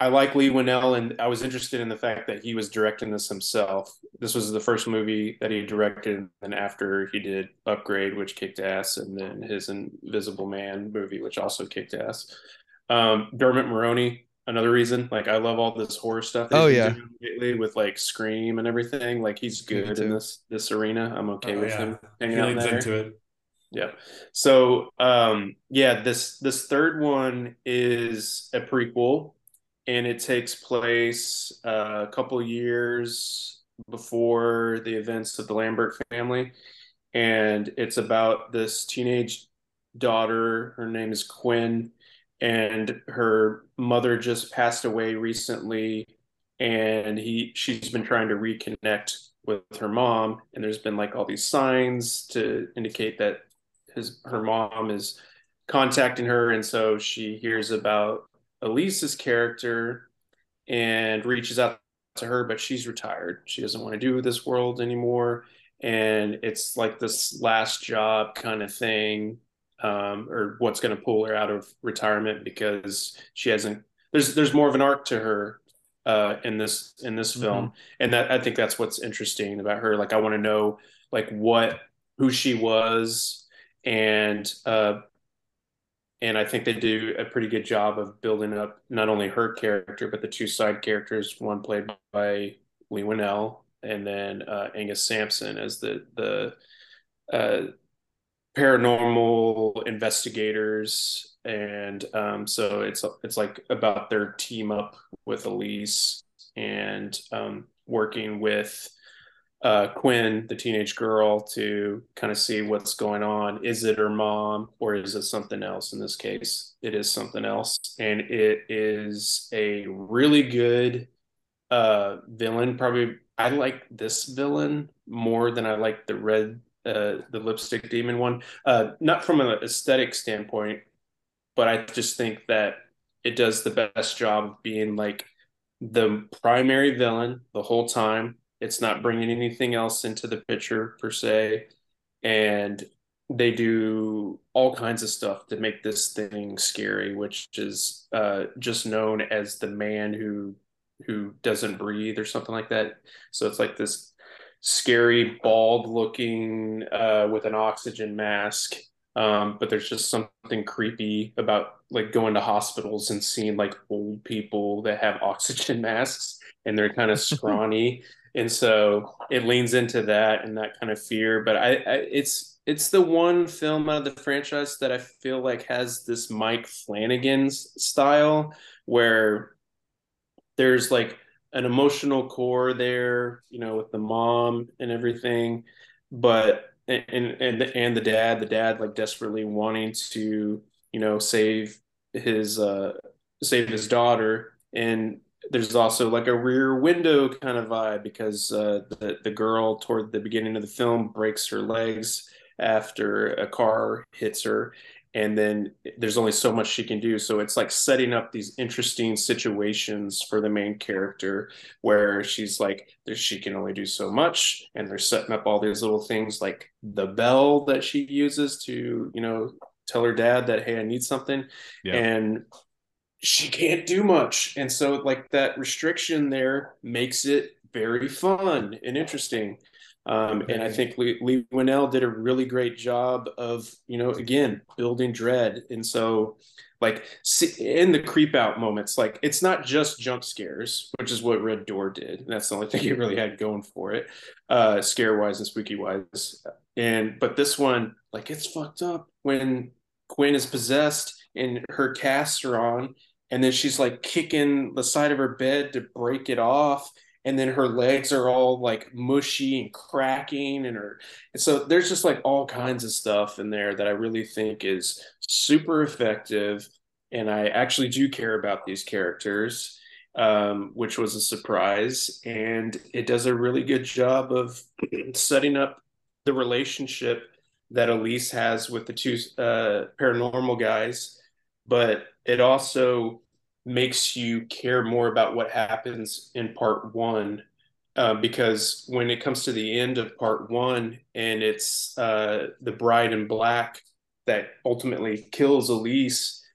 I like Leigh Whannell, and I was interested in the fact that he was directing this himself. This was the first movie that he directed, and after he did Upgrade, which kicked ass, and then his Invisible Man movie, which also kicked ass. Um, Dermot Mulroney, another reason. Like I love all this horror stuff. that Oh, yeah. doing lately with like Scream and everything. Like he's good in this this arena. I'm okay Oh, with yeah. him he hanging out there. into it. Yeah. So um yeah, this this third one is a prequel and it takes place uh, a couple years before the events of the Lambert family. And it's about this teenage daughter her name is Quinn and her mother just passed away recently. And he she's been trying to reconnect with her mom. And there's been like all these signs to indicate that his her mom is contacting her. And so she hears about Elise's character and reaches out to her but she's retired. She doesn't want to do this world anymore. And it's like this last job kind of thing um, or what's going to pull her out of retirement because she hasn't there's there's more of an arc to her uh, in this in this film. And that I think that's what's interesting about her. Like I want to know like what who she was and uh and I think they do a pretty good job of building up not only her character but the two side characters one played by Leigh Whannell and then uh, Angus Sampson as the the uh, paranormal investigators. And um, so it's it's like about their team up with Elise and um, working with uh, Quinn, the teenage girl, to kind of see what's going on. Is it her mom or is it something else? In this case, it is something else, and it is a really good uh, villain. Probably, I like this villain more than I like the red, uh, the lipstick demon one. Uh, not from an aesthetic standpoint, but I just think that it does the best job of being like the primary villain the whole time. It's not bringing anything else into the picture per se. And they do all kinds of stuff to make this thing scary, which is uh, just known as the man who who doesn't breathe or something like that. So it's like this scary, bald looking uh, with an oxygen mask. Um, but there's just something creepy about like going to hospitals and seeing like old people that have oxygen masks and they're kind of scrawny and so it leans into that and that kind of fear. But I, I it's it's the one film out of the franchise that i feel like has this mike flanagan's style where there's like an emotional core there you know with the mom and everything. But and and and the dad the dad like desperately wanting to you know save his uh save his daughter. And there's also like a rear window kind of vibe because uh, the the girl toward the beginning of the film breaks her legs after a car hits her, and then there's only so much she can do. So it's like setting up these interesting situations for the main character where she's like, she can only do so much, and they're setting up all these little things like the bell that she uses to you know tell her dad that hey I need something, Yeah. and she can't do much and so like that restriction there makes it very fun and interesting. Um, and I think Lee, Leigh Whannell did a really great job of, you know, again, building dread. And so, like, in the creep out moments, like, it's not just jump scares, which is what Red Door did. And that's the only thing it really had going for it, uh, scare wise and spooky wise. And, but this one, like, it's fucked up when Quinn is possessed and her casts are on. And then she's like kicking the side of her bed to break it off. And then her legs are all like mushy and cracking and her and so there's just like all kinds of stuff in there that i really think is super effective. And i actually do care about these characters um, which was a surprise. And it does a really good job of setting up the relationship that elise has with the two uh, paranormal guys. But it also makes you care more about what happens in part one uh, because when it comes to the end of part one and it's uh, the bride in black that ultimately kills elise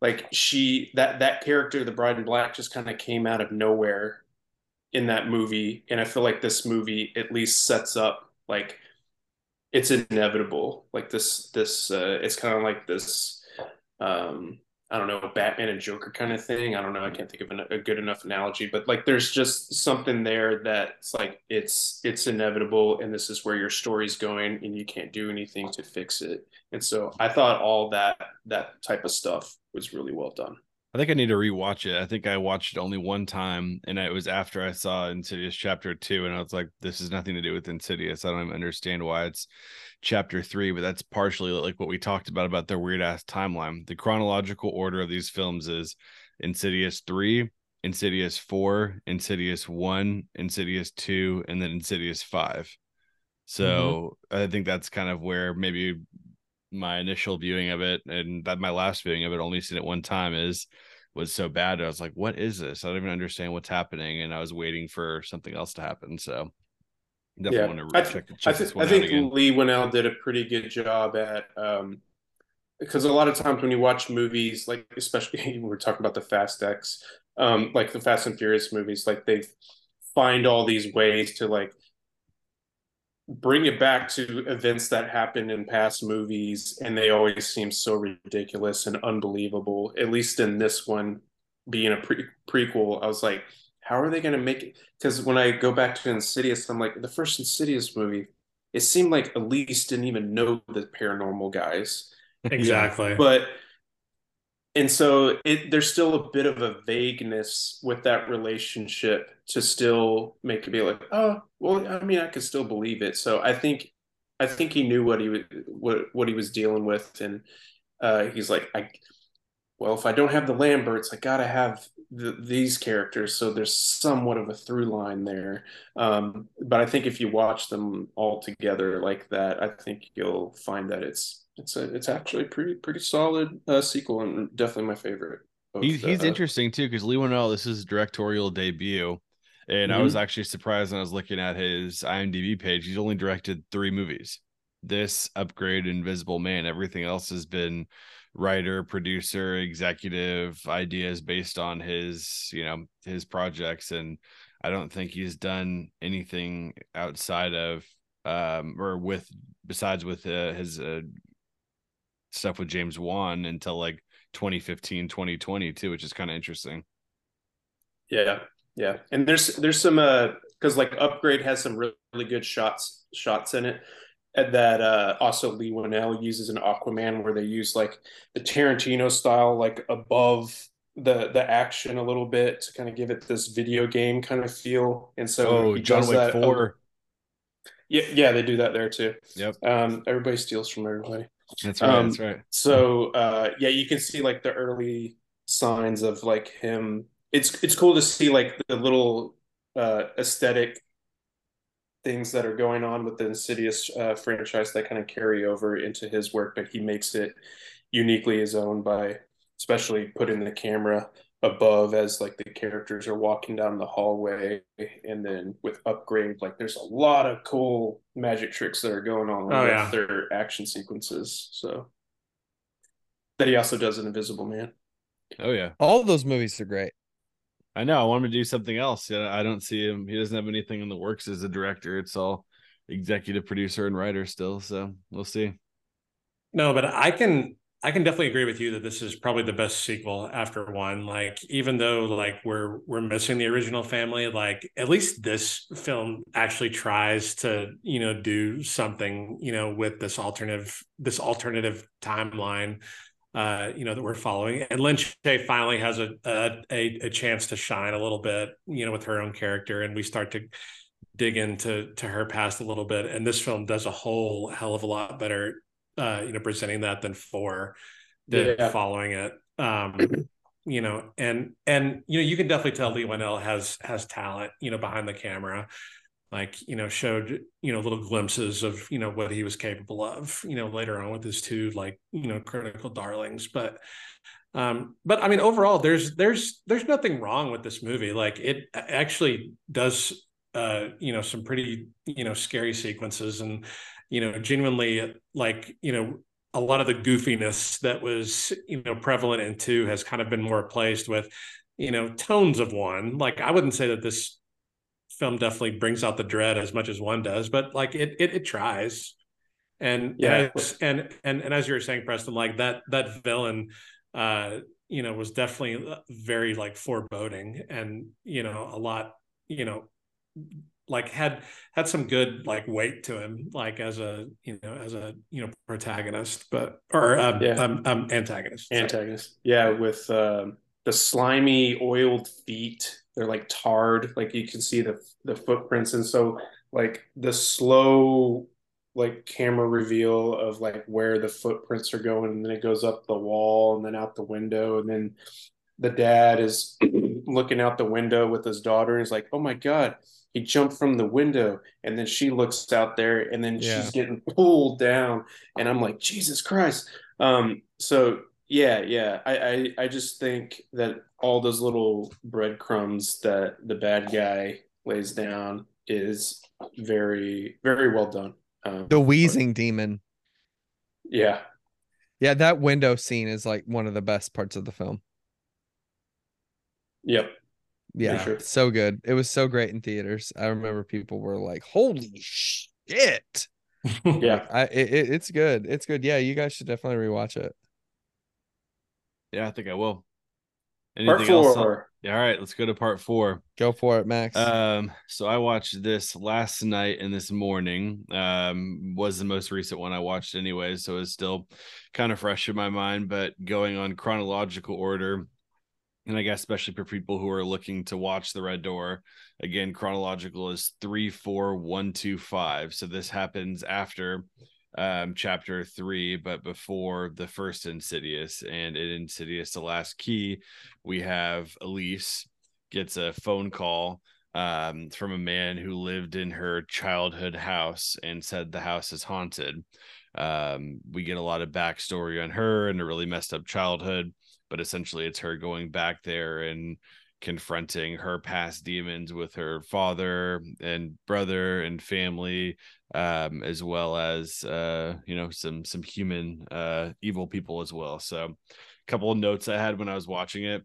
like she that that character the bride in black just kind of came out of nowhere in that movie. And i feel like this movie at least sets up like it's inevitable. Like this this uh, it's kind of like this um I don't know, Batman and Joker kind of thing. I don't know. I can't think of a good enough analogy, but like there's just something there that's like it's it's inevitable, and this is where your story's going, and you can't do anything to fix it. And so I thought all that that type of stuff was really well done. I think I need to rewatch it. I think I watched it only one time, and it was after I saw Insidious Chapter Two, and I was like, "This has nothing to do with Insidious. I don't even understand why it's chapter three, but that's partially like what we talked about about their weird ass timeline. The chronological order of these films is Insidious three, Insidious four, Insidious one, Insidious two, and then Insidious five. So mm-hmm. I think that's kind of where maybe my initial viewing of it and that my last viewing of it, only seen it one time, is was so bad. I was like, what is this? I don't even understand what's happening. And I was waiting for something else to happen. So Definitely yeah. want to check, check I, th- I think Leigh Whannell did a pretty good job at um, because a lot of times when you watch movies, like especially we're talking about the Fast X, um, like the Fast and Furious movies, like they find all these ways to like bring it back to events that happened in past movies, and they always seem so ridiculous and unbelievable. At least in this one, being a pre- prequel, I was like, how are they going to make it? Because when I go back to Insidious, I'm like, the first Insidious movie, it seemed like Elise didn't even know the paranormal guys. Exactly. but and so it there's still a bit of a vagueness with that relationship to still make it be like, oh, well, I mean, I could still believe it. So I think I think he knew what he was what what he was dealing with, and uh, he's like, I well, if I don't have the Lamberts, I gotta have the, these characters, so there's somewhat of a through line there. Um, but I think if you watch them all together like that, I think you'll find that it's it's a it's actually pretty pretty solid uh, sequel and definitely my favorite. He's, he's uh, interesting too because Leigh Whannell, this is his directorial debut, and mm-hmm. I was actually surprised when I was looking at his IMDb page. He's only directed three movies. This upgrade, Invisible Man. Everything else has been writer, producer, executive ideas based on his, you know, his projects. And I don't think he's done anything outside of um or with besides with uh, his uh, stuff with James Wan until like 2015, 2020 too, which is kind of interesting. Yeah. Yeah. And there's there's some uh because like upgrade has some really, really good shots shots in it that uh, also Leigh Whannell uses in Aquaman, where they use like the Tarantino style, like above the the action a little bit to kind of give it this video game kind of feel. And so oh, John Wick Four. yeah, yeah, they do that there too. Yep. Um, everybody steals from everybody. That's right. Um, that's right. So uh, yeah, you can see like the early signs of like him. It's it's cool to see like the little uh, aesthetic things that are going on with the Insidious uh, franchise that kind of carry over into his work, but he makes it uniquely his own by especially putting the camera above as like the characters are walking down the hallway and then with upgrade like there's a lot of cool magic tricks that are going on oh, with yeah. their action sequences so that he also does an invisible man oh yeah all those movies are great I know. I want him to do something else. Yeah, I don't see him. He doesn't have anything in the works as a director. It's all executive producer and writer still. So we'll see. No, but I can I can definitely agree with you that this is probably the best sequel after one. Like, even though like we're we're missing the original family, like at least this film actually tries to you know do something you know with this alternative this alternative timeline uh, you know that we're following. And Lin Shaye finally has a, a a chance to shine a little bit, you know, with her own character, and we start to dig into to her past a little bit. And this film does a whole hell of a lot better, uh, you know, presenting that than four did yeah. following it. Um, you know, and and you know, you can definitely tell Leigh Whannell has has talent, you know, behind the camera like you know showed you know little glimpses of you know what he was capable of you know later on with his two like you know critical darlings but um but i mean overall there's there's there's nothing wrong with this movie like it actually does uh you know some pretty you know scary sequences and you know genuinely like you know a lot of the goofiness that was you know prevalent in two has kind of been more replaced with you know tones of one like i wouldn't say that this film definitely brings out the dread as much as one does, but like it it, it tries. And yeah, and, as, and and and as you were saying, Preston, like that that villain, uh, you know, was definitely very like foreboding, and you know, a lot, you know, like had had some good like weight to him, like as a you know as a you know protagonist, but or um, yeah. um, um antagonist. Antagonist, yeah, with um, the slimy oiled feet they're like tarred like you can see the the footprints and so like the slow like camera reveal of like where the footprints are going and then it goes up the wall and then out the window and then the dad is looking out the window with his daughter and he's like oh my god he jumped from the window and then she looks out there and then yeah. she's getting pulled down and i'm like jesus christ. Um so yeah yeah I, I i just think that all those little breadcrumbs that the bad guy lays down is very very well done. Um, the wheezing but, demon. Yeah. Yeah that window scene is like one of the best parts of the film. Yep yeah sure. so good it was so great in theaters i remember people were like holy shit yeah I, it, it's good it's good yeah you guys should definitely rewatch it yeah i think i will Anything part four. Else? Yeah, all right, let's go to part four. Go for it, Max. Um, so I watched this last night and this morning. Um, was the most recent one I watched anyway, so it's still kind of fresh in my mind. But going on chronological order, and I guess especially for people who are looking to watch the Red Door, again, chronological is three, four, one, two, five. So this happens after um chapter three but before the first insidious and in insidious the last key we have elise gets a phone call um from a man who lived in her childhood house and said the house is haunted um we get a lot of backstory on her and a really messed up childhood but essentially it's her going back there and confronting her past demons with her father and brother and family um, as well as uh, you know some some human uh, evil people as well. So, a couple of notes I had when I was watching it,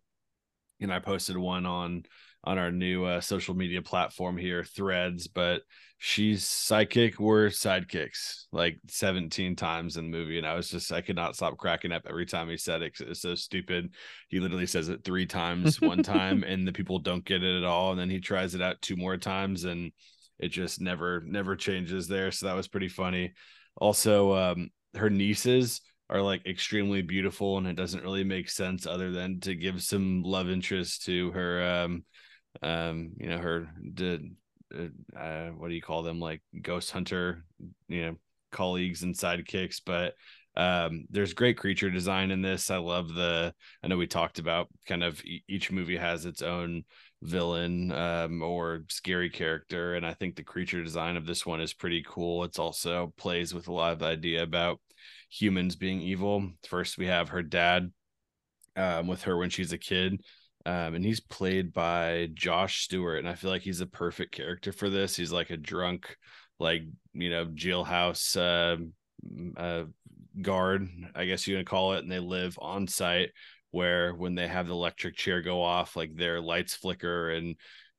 and I posted one on on our new uh, social media platform here, Threads. But she's sidekick. We're sidekicks like 17 times in the movie, and I was just I could not stop cracking up every time he said it. It's so stupid. He literally says it three times one time, and the people don't get it at all, and then he tries it out two more times and it just never never changes there so that was pretty funny also um her nieces are like extremely beautiful and it doesn't really make sense other than to give some love interest to her um um you know her the uh, uh, what do you call them like ghost hunter you know colleagues and sidekicks but um there's great creature design in this i love the i know we talked about kind of each movie has its own villain um, or scary character. And I think the creature design of this one is pretty cool. It's also plays with a lot of idea about humans being evil. First, we have her dad um, with her when she's a kid. Um, and he's played by Josh Stewart, and I feel like he's a perfect character for this. He's like a drunk, like you know, jailhouse uh, uh, guard, I guess you gonna call it, and they live on site where when they have the electric chair go off, like their lights flicker and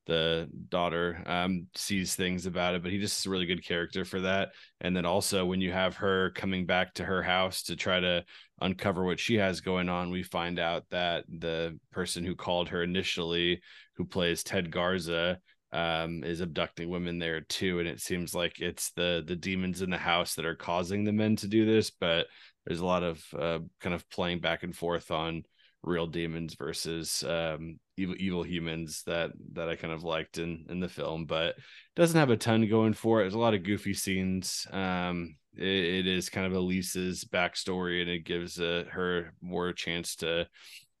the daughter um, sees things about it, but he just is a really good character for that. And then also when you have her coming back to her house to try to uncover what she has going on, we find out that the person who called her initially, who plays Ted Garza, um, is abducting women there too. And it seems like it's the the demons in the house that are causing the men to do this, but there's a lot of uh, kind of playing back and forth on real demons versus um, evil evil humans that that I kind of liked in in the film, but doesn't have a ton going for it. There's a lot of goofy scenes. Um, it, it is kind of Elise's backstory, and it gives uh, her more chance to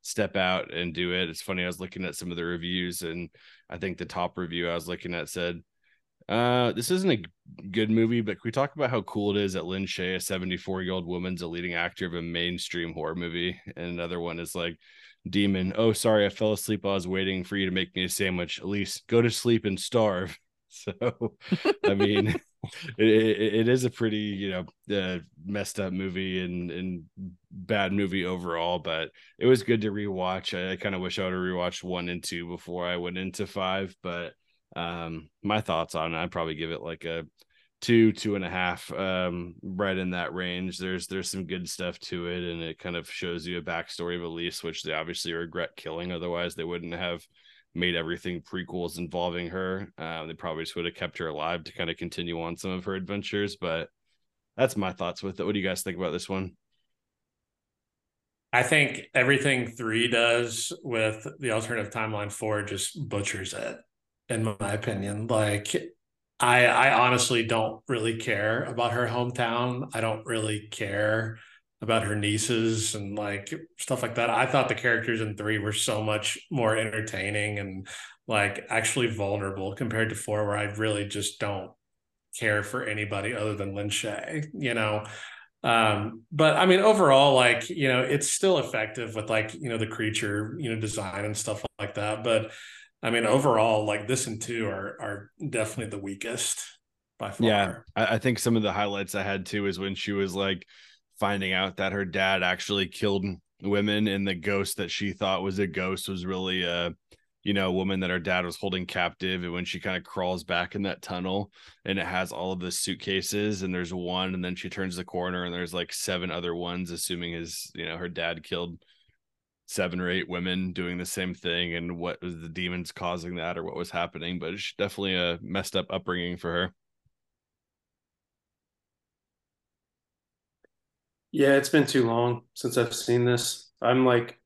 step out and do it. It's funny. I was looking at some of the reviews, and I think the top review I was looking at said uh, this isn't a good movie, but can we talk about how cool it is that Lin Shaye, a 74 year old woman's a leading actor of a mainstream horror movie? And another one is like, Demon, oh, sorry, I fell asleep while I was waiting for you to make me a sandwich. At least go to sleep and starve. So, I mean, it, it, it is a pretty, you know, uh, messed up movie and, and bad movie overall, but it was good to rewatch. I, I kind of wish I would have rewatched one and two before I went into five, but um, my thoughts on it, I'd probably give it like a two, two and a half, um, right in that range. There's there's some good stuff to it, and it kind of shows you a backstory of Elise, which they obviously regret killing. Otherwise, they wouldn't have made everything prequels involving her. Uh, they probably just would have kept her alive to kind of continue on some of her adventures. But that's my thoughts with it. What do you guys think about this one? I think everything three does with the alternative timeline four just butchers it in my opinion. Like I I honestly don't really care about her hometown. I don't really care about her nieces and like stuff like that. I thought the characters in 3 were so much more entertaining and like actually vulnerable compared to 4 where I really just don't care for anybody other than Lin Shaye, you know. Um, but I mean overall like, you know, it's still effective with like, you know, the creature, you know, design and stuff like that, but I mean, overall, like this and two are are definitely the weakest by far. Yeah, I, I think some of the highlights I had too is when she was like finding out that her dad actually killed women, and the ghost that she thought was a ghost was really a you know, woman that her dad was holding captive. And when she kind of crawls back in that tunnel and it has all of the suitcases and there's one, and then she turns the corner and there's like seven other ones, assuming his, you know, her dad killed seven or eight women doing the same thing and what was the demons causing that or what was happening but it's definitely a messed up upbringing for her. Yeah it's been too long since i've seen this. I'm like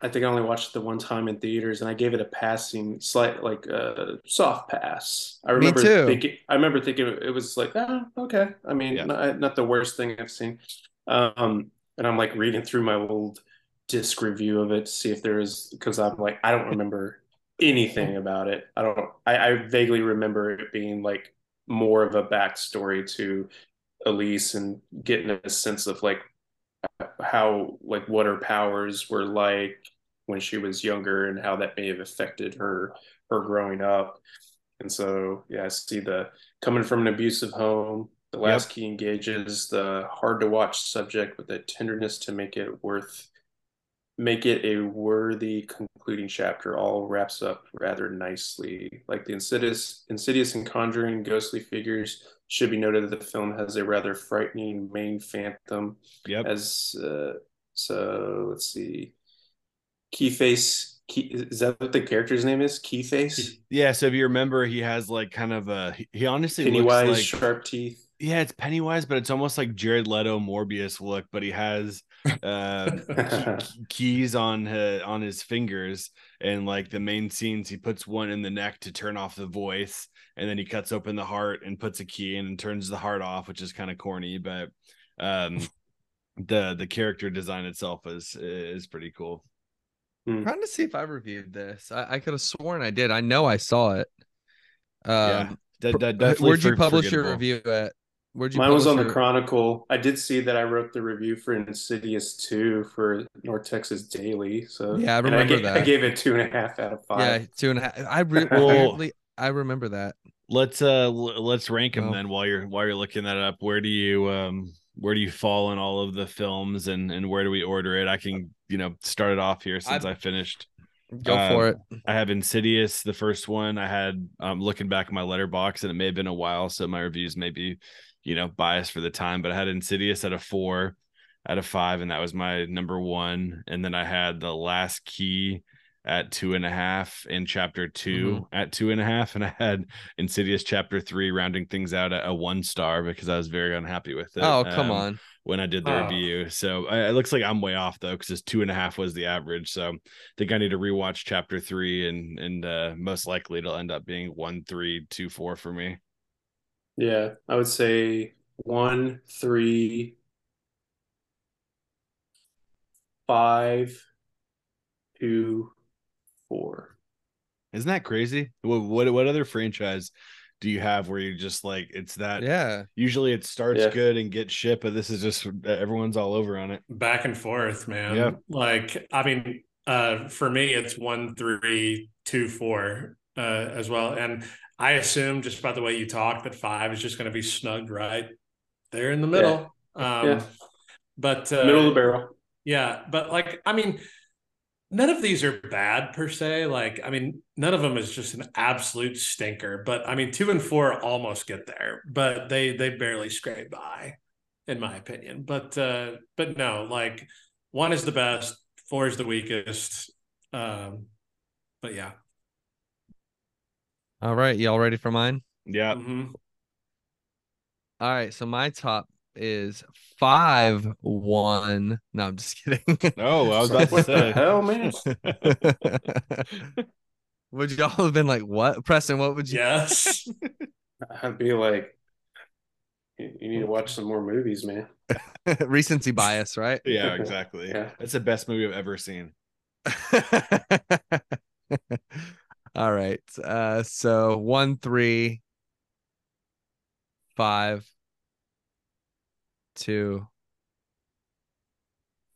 i think i only watched it the one time in theaters and i gave it a passing slight like a uh, soft pass. I remember thinking i remember thinking it was like oh, okay. I mean yeah. not, not the worst thing i've seen. Um and i'm like reading through my old disc review of it to see if there is because I'm like I don't remember anything about it. I don't. I, I vaguely remember it being like more of a backstory to Elise and getting a sense of like how like what her powers were like when she was younger and how that may have affected her her growing up. And so yeah, I see the coming from an abusive home. The last yep. key engages the hard to watch subject with a tenderness to make it worth make it a worthy concluding chapter all wraps up rather nicely like the insidious insidious and conjuring ghostly figures should be noted that the film has a rather frightening main phantom yep as uh, so let's see keyface Key, is that what the character's name is? Keyface. Yeah. So if you remember, he has like kind of a. He honestly Pennywise, looks like, sharp teeth. Yeah, it's Pennywise, but it's almost like Jared Leto Morbius look, but he has uh, key, keys on his, on his fingers and like the main scenes he puts one in the neck to turn off the voice and then he cuts open the heart and puts a key in and turns the heart off which is kind of corny but um the the character design itself is is pretty cool I'm trying to see if I reviewed this. I, I could have sworn I did. I know I saw it. Um, yeah, that, that where'd you publish your review at? Where'd you Mine was on the Chronicle. I did see that I wrote the review for Insidious 2 for North Texas Daily. So yeah, I remember I gave, that. I gave it two and a half out of five. Yeah, two and a half. I re- weirdly, I remember that. Let's uh let's rank them um, then while you're while you're looking that up. Where do you um where do you fall in all of the films and and where do we order it? I can you know start it off here since I, I finished. Go for Uh, it. I have Insidious, the first one. I had um looking back at my Letterboxd, and it may have been a while, so my reviews may be, you know, biased for the time. But I had Insidious at a four, out of five, and that was my number one. And then I had the Last Key at two and a half, and Chapter 2 at two and a half, and I had Insidious Chapter three rounding things out at a one star because I was very unhappy with it. Oh, come um, on. when I did the Oh. review. So I, it looks like I'm way off though, because it's two and a half was the average. So I think I need to rewatch chapter three, and and uh, most likely it'll end up being one, three, two, four for me. Yeah, I would say one, three, five, two, four. Isn't that crazy? What what what other franchise do you have where you just like it's that? Yeah. Usually it starts Yeah. good and gets shit, but this is just everyone's all over on it. back and forth, man. Yeah. Like, I mean, uh, for me, it's one, three, two, four, uh, as well. And I assume just by the way you talk that five is just going to be snugged right there in the middle. Um, Yeah. But uh, Middle of the barrel. yeah, but like, I mean, none of these are bad per se. Like, I mean, none of them is just an absolute stinker. But I mean, two and four almost get there, but they they barely scrape by, in my opinion. But uh, but no, like one is the best, four is the weakest. Um, but yeah, All right. Y'all ready for mine? Yeah. Mhm. All right. So my top is five one. No, I'm just kidding. Oh, I was about to say. hell, man? would y'all have been like, what? Preston, what would you yes, I'd be like, you you need to watch some more movies, man. recency bias, right? Yeah, exactly. Yeah. That's the best movie I've ever seen. All right. Uh so one, three, five, two,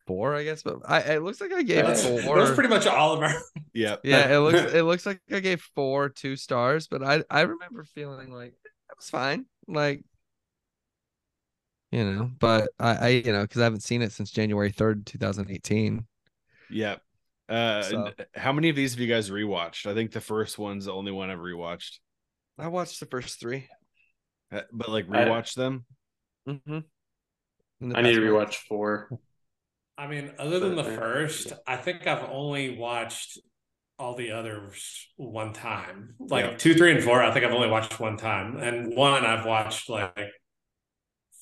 four, I guess. But I it looks like I gave that's, four. that's pretty much all of our. Yep. yeah, it looks it looks like I gave four two stars, but I I remember feeling like that was fine. Like you know, but I, I you know, because I haven't seen it since January 3rd, 2018. Yep. Uh, So- how many of these have you guys rewatched? I think the first one's the only one I've rewatched. I watched the first three. Uh, But like I- rewatch them. Mm-hmm. I need to rewatch four. I mean, other than the uh, first, I think I've only watched all the others one time. Like Yeah. two, three, and four, I think I've only watched one time, and one I've watched like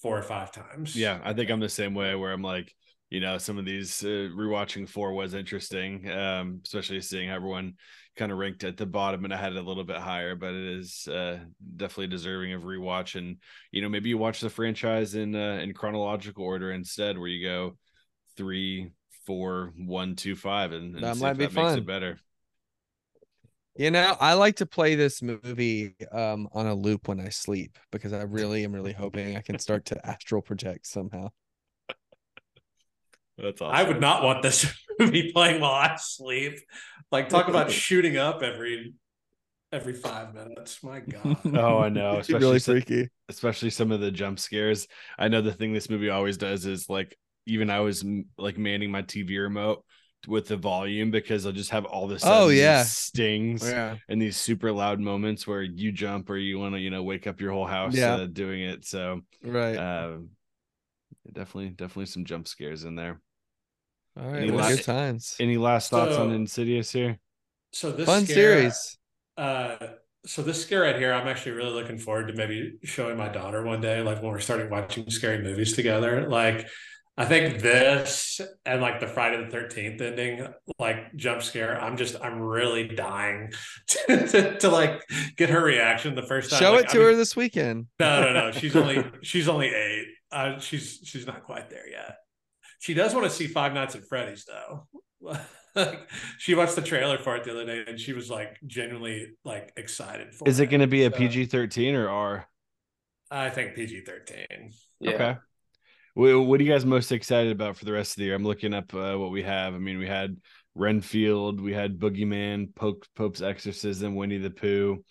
four or five times. Yeah, I think I'm the same way where I'm like, you know, some of these uh, rewatching four was interesting, um, especially seeing how everyone kind of ranked at the bottom and I had it a little bit higher, but it is uh, definitely deserving of rewatch. And you know, maybe you watch the franchise in uh, in chronological order instead, where you go three, four, one, two, five, and, and That might be that makes fun. it better. You know, I like to play this movie um on a loop when I sleep because I really am really hoping I can start to astral project somehow. That's awesome. I would not want this movie playing while I sleep. Like talk about shooting up every every five minutes. My God. Oh, I know. It'd Especially really so- freaky. especially some of the jump scares. I know the thing this movie always does is like even I was like manning my TV remote with the volume because I'll just have all this Oh, yeah. stings Yeah. and these super loud moments where you jump or you want to you know wake up your whole house Yeah. uh, doing it. So Right. um, definitely definitely some jump scares in there. All right. any well, last- good times. Any last thoughts on Insidious here? So this Fun scare, series. Uh, so this scare right here, I'm actually really looking forward to maybe showing my daughter one day, like when we're starting watching scary movies together. Like, I think this and like the Friday the Thirteenth ending, like jump scare. I'm just, I'm really dying to, to, to, like get her reaction the first time. Show Like, it I to mean- her this weekend. No, no, no. She's only she's only eight. Uh, she's she's not quite there yet. She does want to see Five Nights at Freddy's though. like, she watched the trailer for it the other day and she was like genuinely like excited for Is it going to be a So, PG thirteen or R? I think PG thirteen. Yeah. Okay. What, what are you guys most excited about for the rest of the year? I'm looking up uh, what we have. I mean, we had Renfield, we had Boogeyman, Pope, Pope's Exorcism, Winnie the Pooh,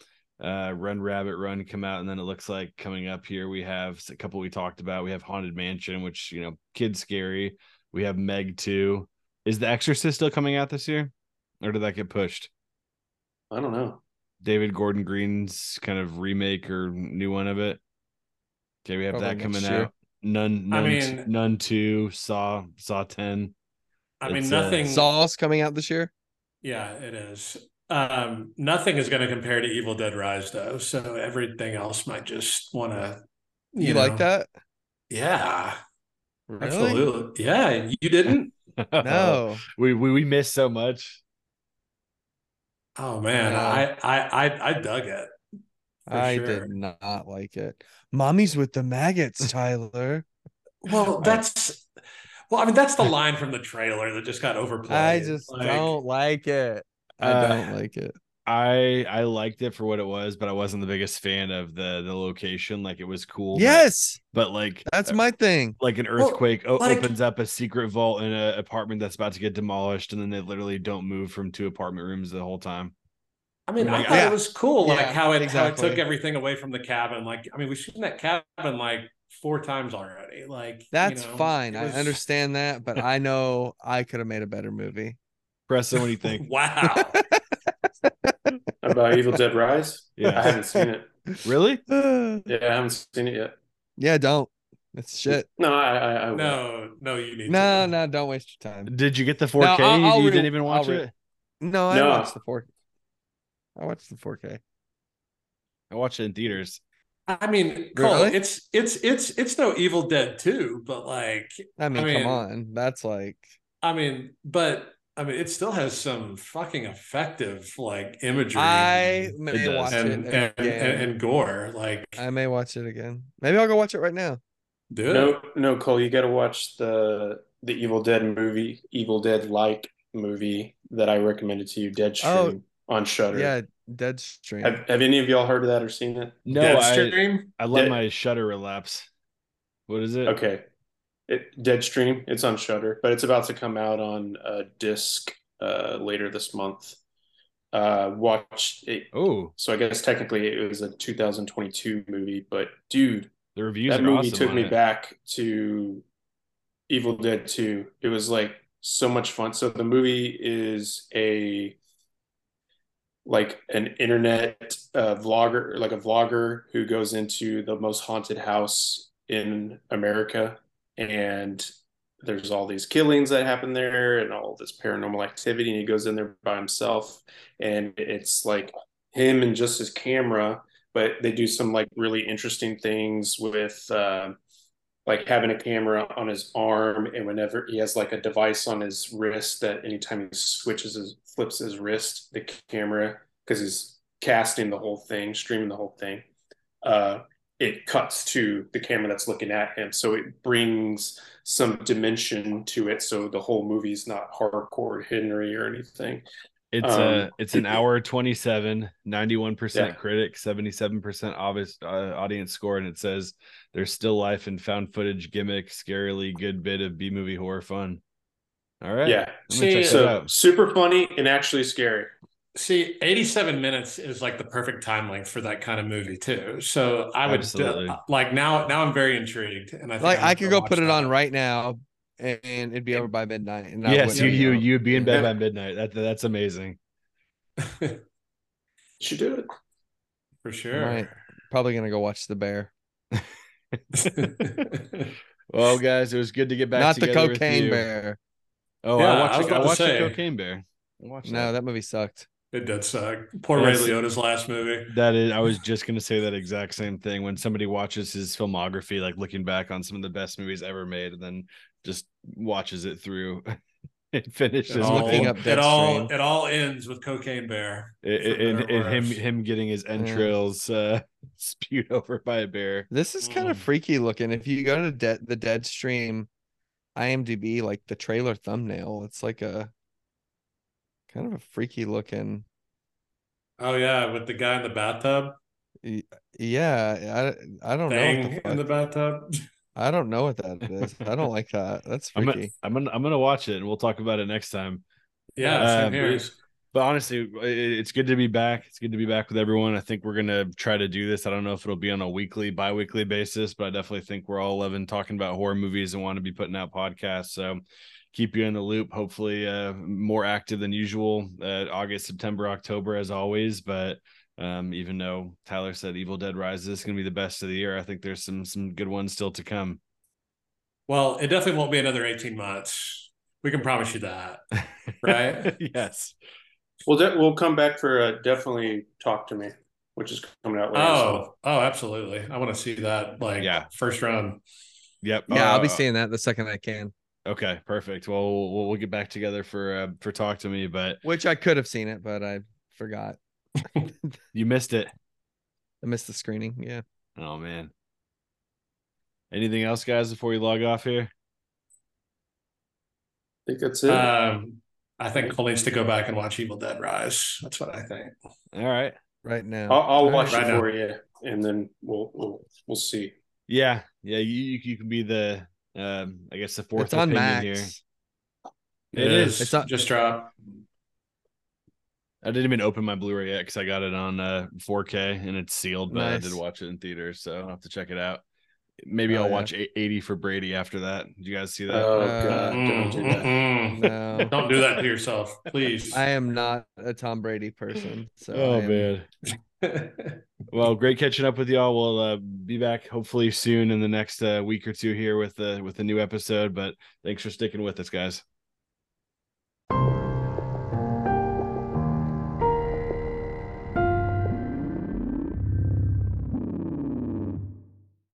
uh, Run Rabbit Run come out, and then it looks like coming up here we have a couple we talked about. We have Haunted Mansion, which you know, kid scary. We have Meg two. Is The Exorcist still coming out this year, or did that get pushed? I don't know. David Gordon Green's kind of remake or new one of it. Okay, we have Probably that coming year. out. Nun, I Nun, mean- Nun two. Saw, Saw ten. I mean, It's, uh, nothing. Saw's coming out this year. Yeah, it is. Um, nothing is going to compare to Evil Dead Rise, though. So everything else might just want to. You, like that? Yeah, Really? absolutely. Yeah, you didn't. No. we we we missed so much. Oh man, No. I, I I I dug it. I sure. did not like it. Mommy's with the maggots, Tyler. Well, that's well. I mean, that's the line from the trailer that just got overplayed. I just Like, don't like it. I Uh, don't like it. I I liked it for what it was, but I wasn't the biggest fan of the the location. Like it was cool. Yes, but, like that's my thing. like an Well, earthquake o- like- opens up a secret vault in an apartment that's about to get demolished, and then they literally don't move from two apartment rooms the whole time. I mean, I thought yeah. it was cool, like Yeah, how it how it exactly. took everything away from the cabin. Like, I mean, we've seen that cabin like four times already. Like, you That's know, fine. it I understand that, but I know I could have made a better movie. Preston, what do you think? Wow. About Evil Dead Rise? Yeah. I haven't seen it. really? Yeah, I haven't seen it yet. yeah, don't. That's shit. No, I, I, I will. no, no, you need No, to. no, don't waste your time. Did you get the 4K? No, I'll- you I'll you re- didn't even watch re- it. No, I No. watched the 4K. I watched the 4K. I watched it in theaters. I mean, Cole, Really? it's it's it's it's no Evil Dead 2, but like, I mean, mean- come on. That's like I mean, but I mean, it still has some fucking effective like imagery. I may does. watch and, it and, again. and, and gore. Like, I may watch it again. Maybe I'll go watch it right now. do it. No, no, Cole, you got to watch the the Evil Dead movie, Evil Dead like movie that I recommended to you, Deadstream oh, on Shudder. Yeah, Deadstream. Have, have any of y'all heard of that or seen it? No, I, Deadstream? I let Dead- my Shudder relapse. What is it? Okay. It Deadstream, it's on Shudder, but it's about to come out on uh disc uh later this month. Uh watch it. Oh, So I guess technically it was a 2022 movie, but dude, the reviews that movie awesome took me it. back to Evil Dead 2. It was like so much fun. So the movie is a like an internet uh, vlogger, like a vlogger who goes into the most haunted house in America, and there's all these killings that happen there, and all this paranormal activity, and he goes in there by himself, and it's like him and just his camera but they do some like really interesting things with uh, like having a camera on his arm and whenever he has like a device on his wrist that anytime he switches his flips his wrist the camera because he's casting the whole thing streaming the whole thing uh, it cuts to the camera that's looking at him so it brings some dimension to it so the whole movie's not hardcore henry or anything It's Um, uh it's an hour 27, 91% Yeah. critic, 77% obvious uh, audience score and it says there's still life in found footage gimmick, scarily good bit of B-movie horror fun. All right. yeah I'm gonna check See, so super funny and actually scary See, 87 minutes is like the perfect time length for that kind of movie too. So I would Absolutely. like now. Now I'm very intrigued, and I think like I'm I could go watch put it on right now and, and it'd be over by midnight. And Yes, you wouldn't you you'd be in bed by midnight. That that's amazing. you should do it for sure. Right. Probably gonna go watch the bear. Well, guys, it was good to get back Not the cocaine bear. Oh, Yeah, I I watched was I about to watched the cocaine bear. I watched No, that. that movie sucked. It did suck. Poor Ray Yes. Liotta's last movie. That is, I was just gonna say that exact same thing. When somebody watches his filmography, like looking back on some of the best movies ever made, and then just watches it through and finishes It Just all, with looking it. up it all Deadstream. it all ends with Cocaine Bear. It- it- and, and him him getting his entrails uh, spewed over by a bear. This is kind of Mm. freaky looking. If you go to dead the dead stream IMDb, like the trailer thumbnail, it's like a kind of a freaky looking. Oh yeah, with the guy in the bathtub Yeah, I I don't know. thing What the in the bathtub. I don't know what that is. I don't like that. That's I'm gonna, freaky. I'm gonna I'm gonna watch it and we'll talk about it next time. Yeah, Uh, same here. but honestly, it's good to be back. It's good to be back with everyone. I think we're gonna try to do this. I don't know if it'll be on a weekly, bi-weekly basis, but I definitely think we're all loving talking about horror movies and want to be putting out podcasts. So keep you in the loop. Hopefully, uh, more active than usual. Uh, August, September, October, as always. But um, even though Tyler said Evil Dead Rises is going to be the best of the year, I think there's some some good ones still to come. Well, it definitely won't be another 18 months. We can promise you that, right? yes. Well, de- we'll come back for uh, definitely talk to me, which is coming out later. Oh, so. oh, absolutely. I want to see that like Yeah. first round. Yep. Yeah, I'll be Uh, seeing that the second I can. Okay, perfect. Well, we'll we'll get back together for uh, for talk to me, but Which I could have seen it, but I forgot. you missed it. I missed the screening. Yeah. Oh man. Anything else, guys, before we log off here? I think that's it. Um, I think Cole needs to go back and watch Evil Dead Rise. That's what I think. All right. Right now. I'll, I'll watch right it now. for you, and then we'll we'll we'll see. Yeah, yeah. You you, you can be the um, I guess the fourth It's on Max. here. It, It is. is. It's not- just dropped. I didn't even open my Blu-ray yet because I got it on uh 4K and it's sealed, but I did watch it in theaters, so I'll have to check it out. Maybe Oh, I'll yeah. watch 80 for Brady after that. Did you guys see that? Oh Uh, god, don't do that. Mm-mm. No. Don't do that to yourself, please. I am not a Tom Brady person. So oh am- man. Well, great catching up with y'all. We'll uh, be back hopefully soon in the next uh, week or two here with uh, with a new episode. But thanks for sticking with us, guys.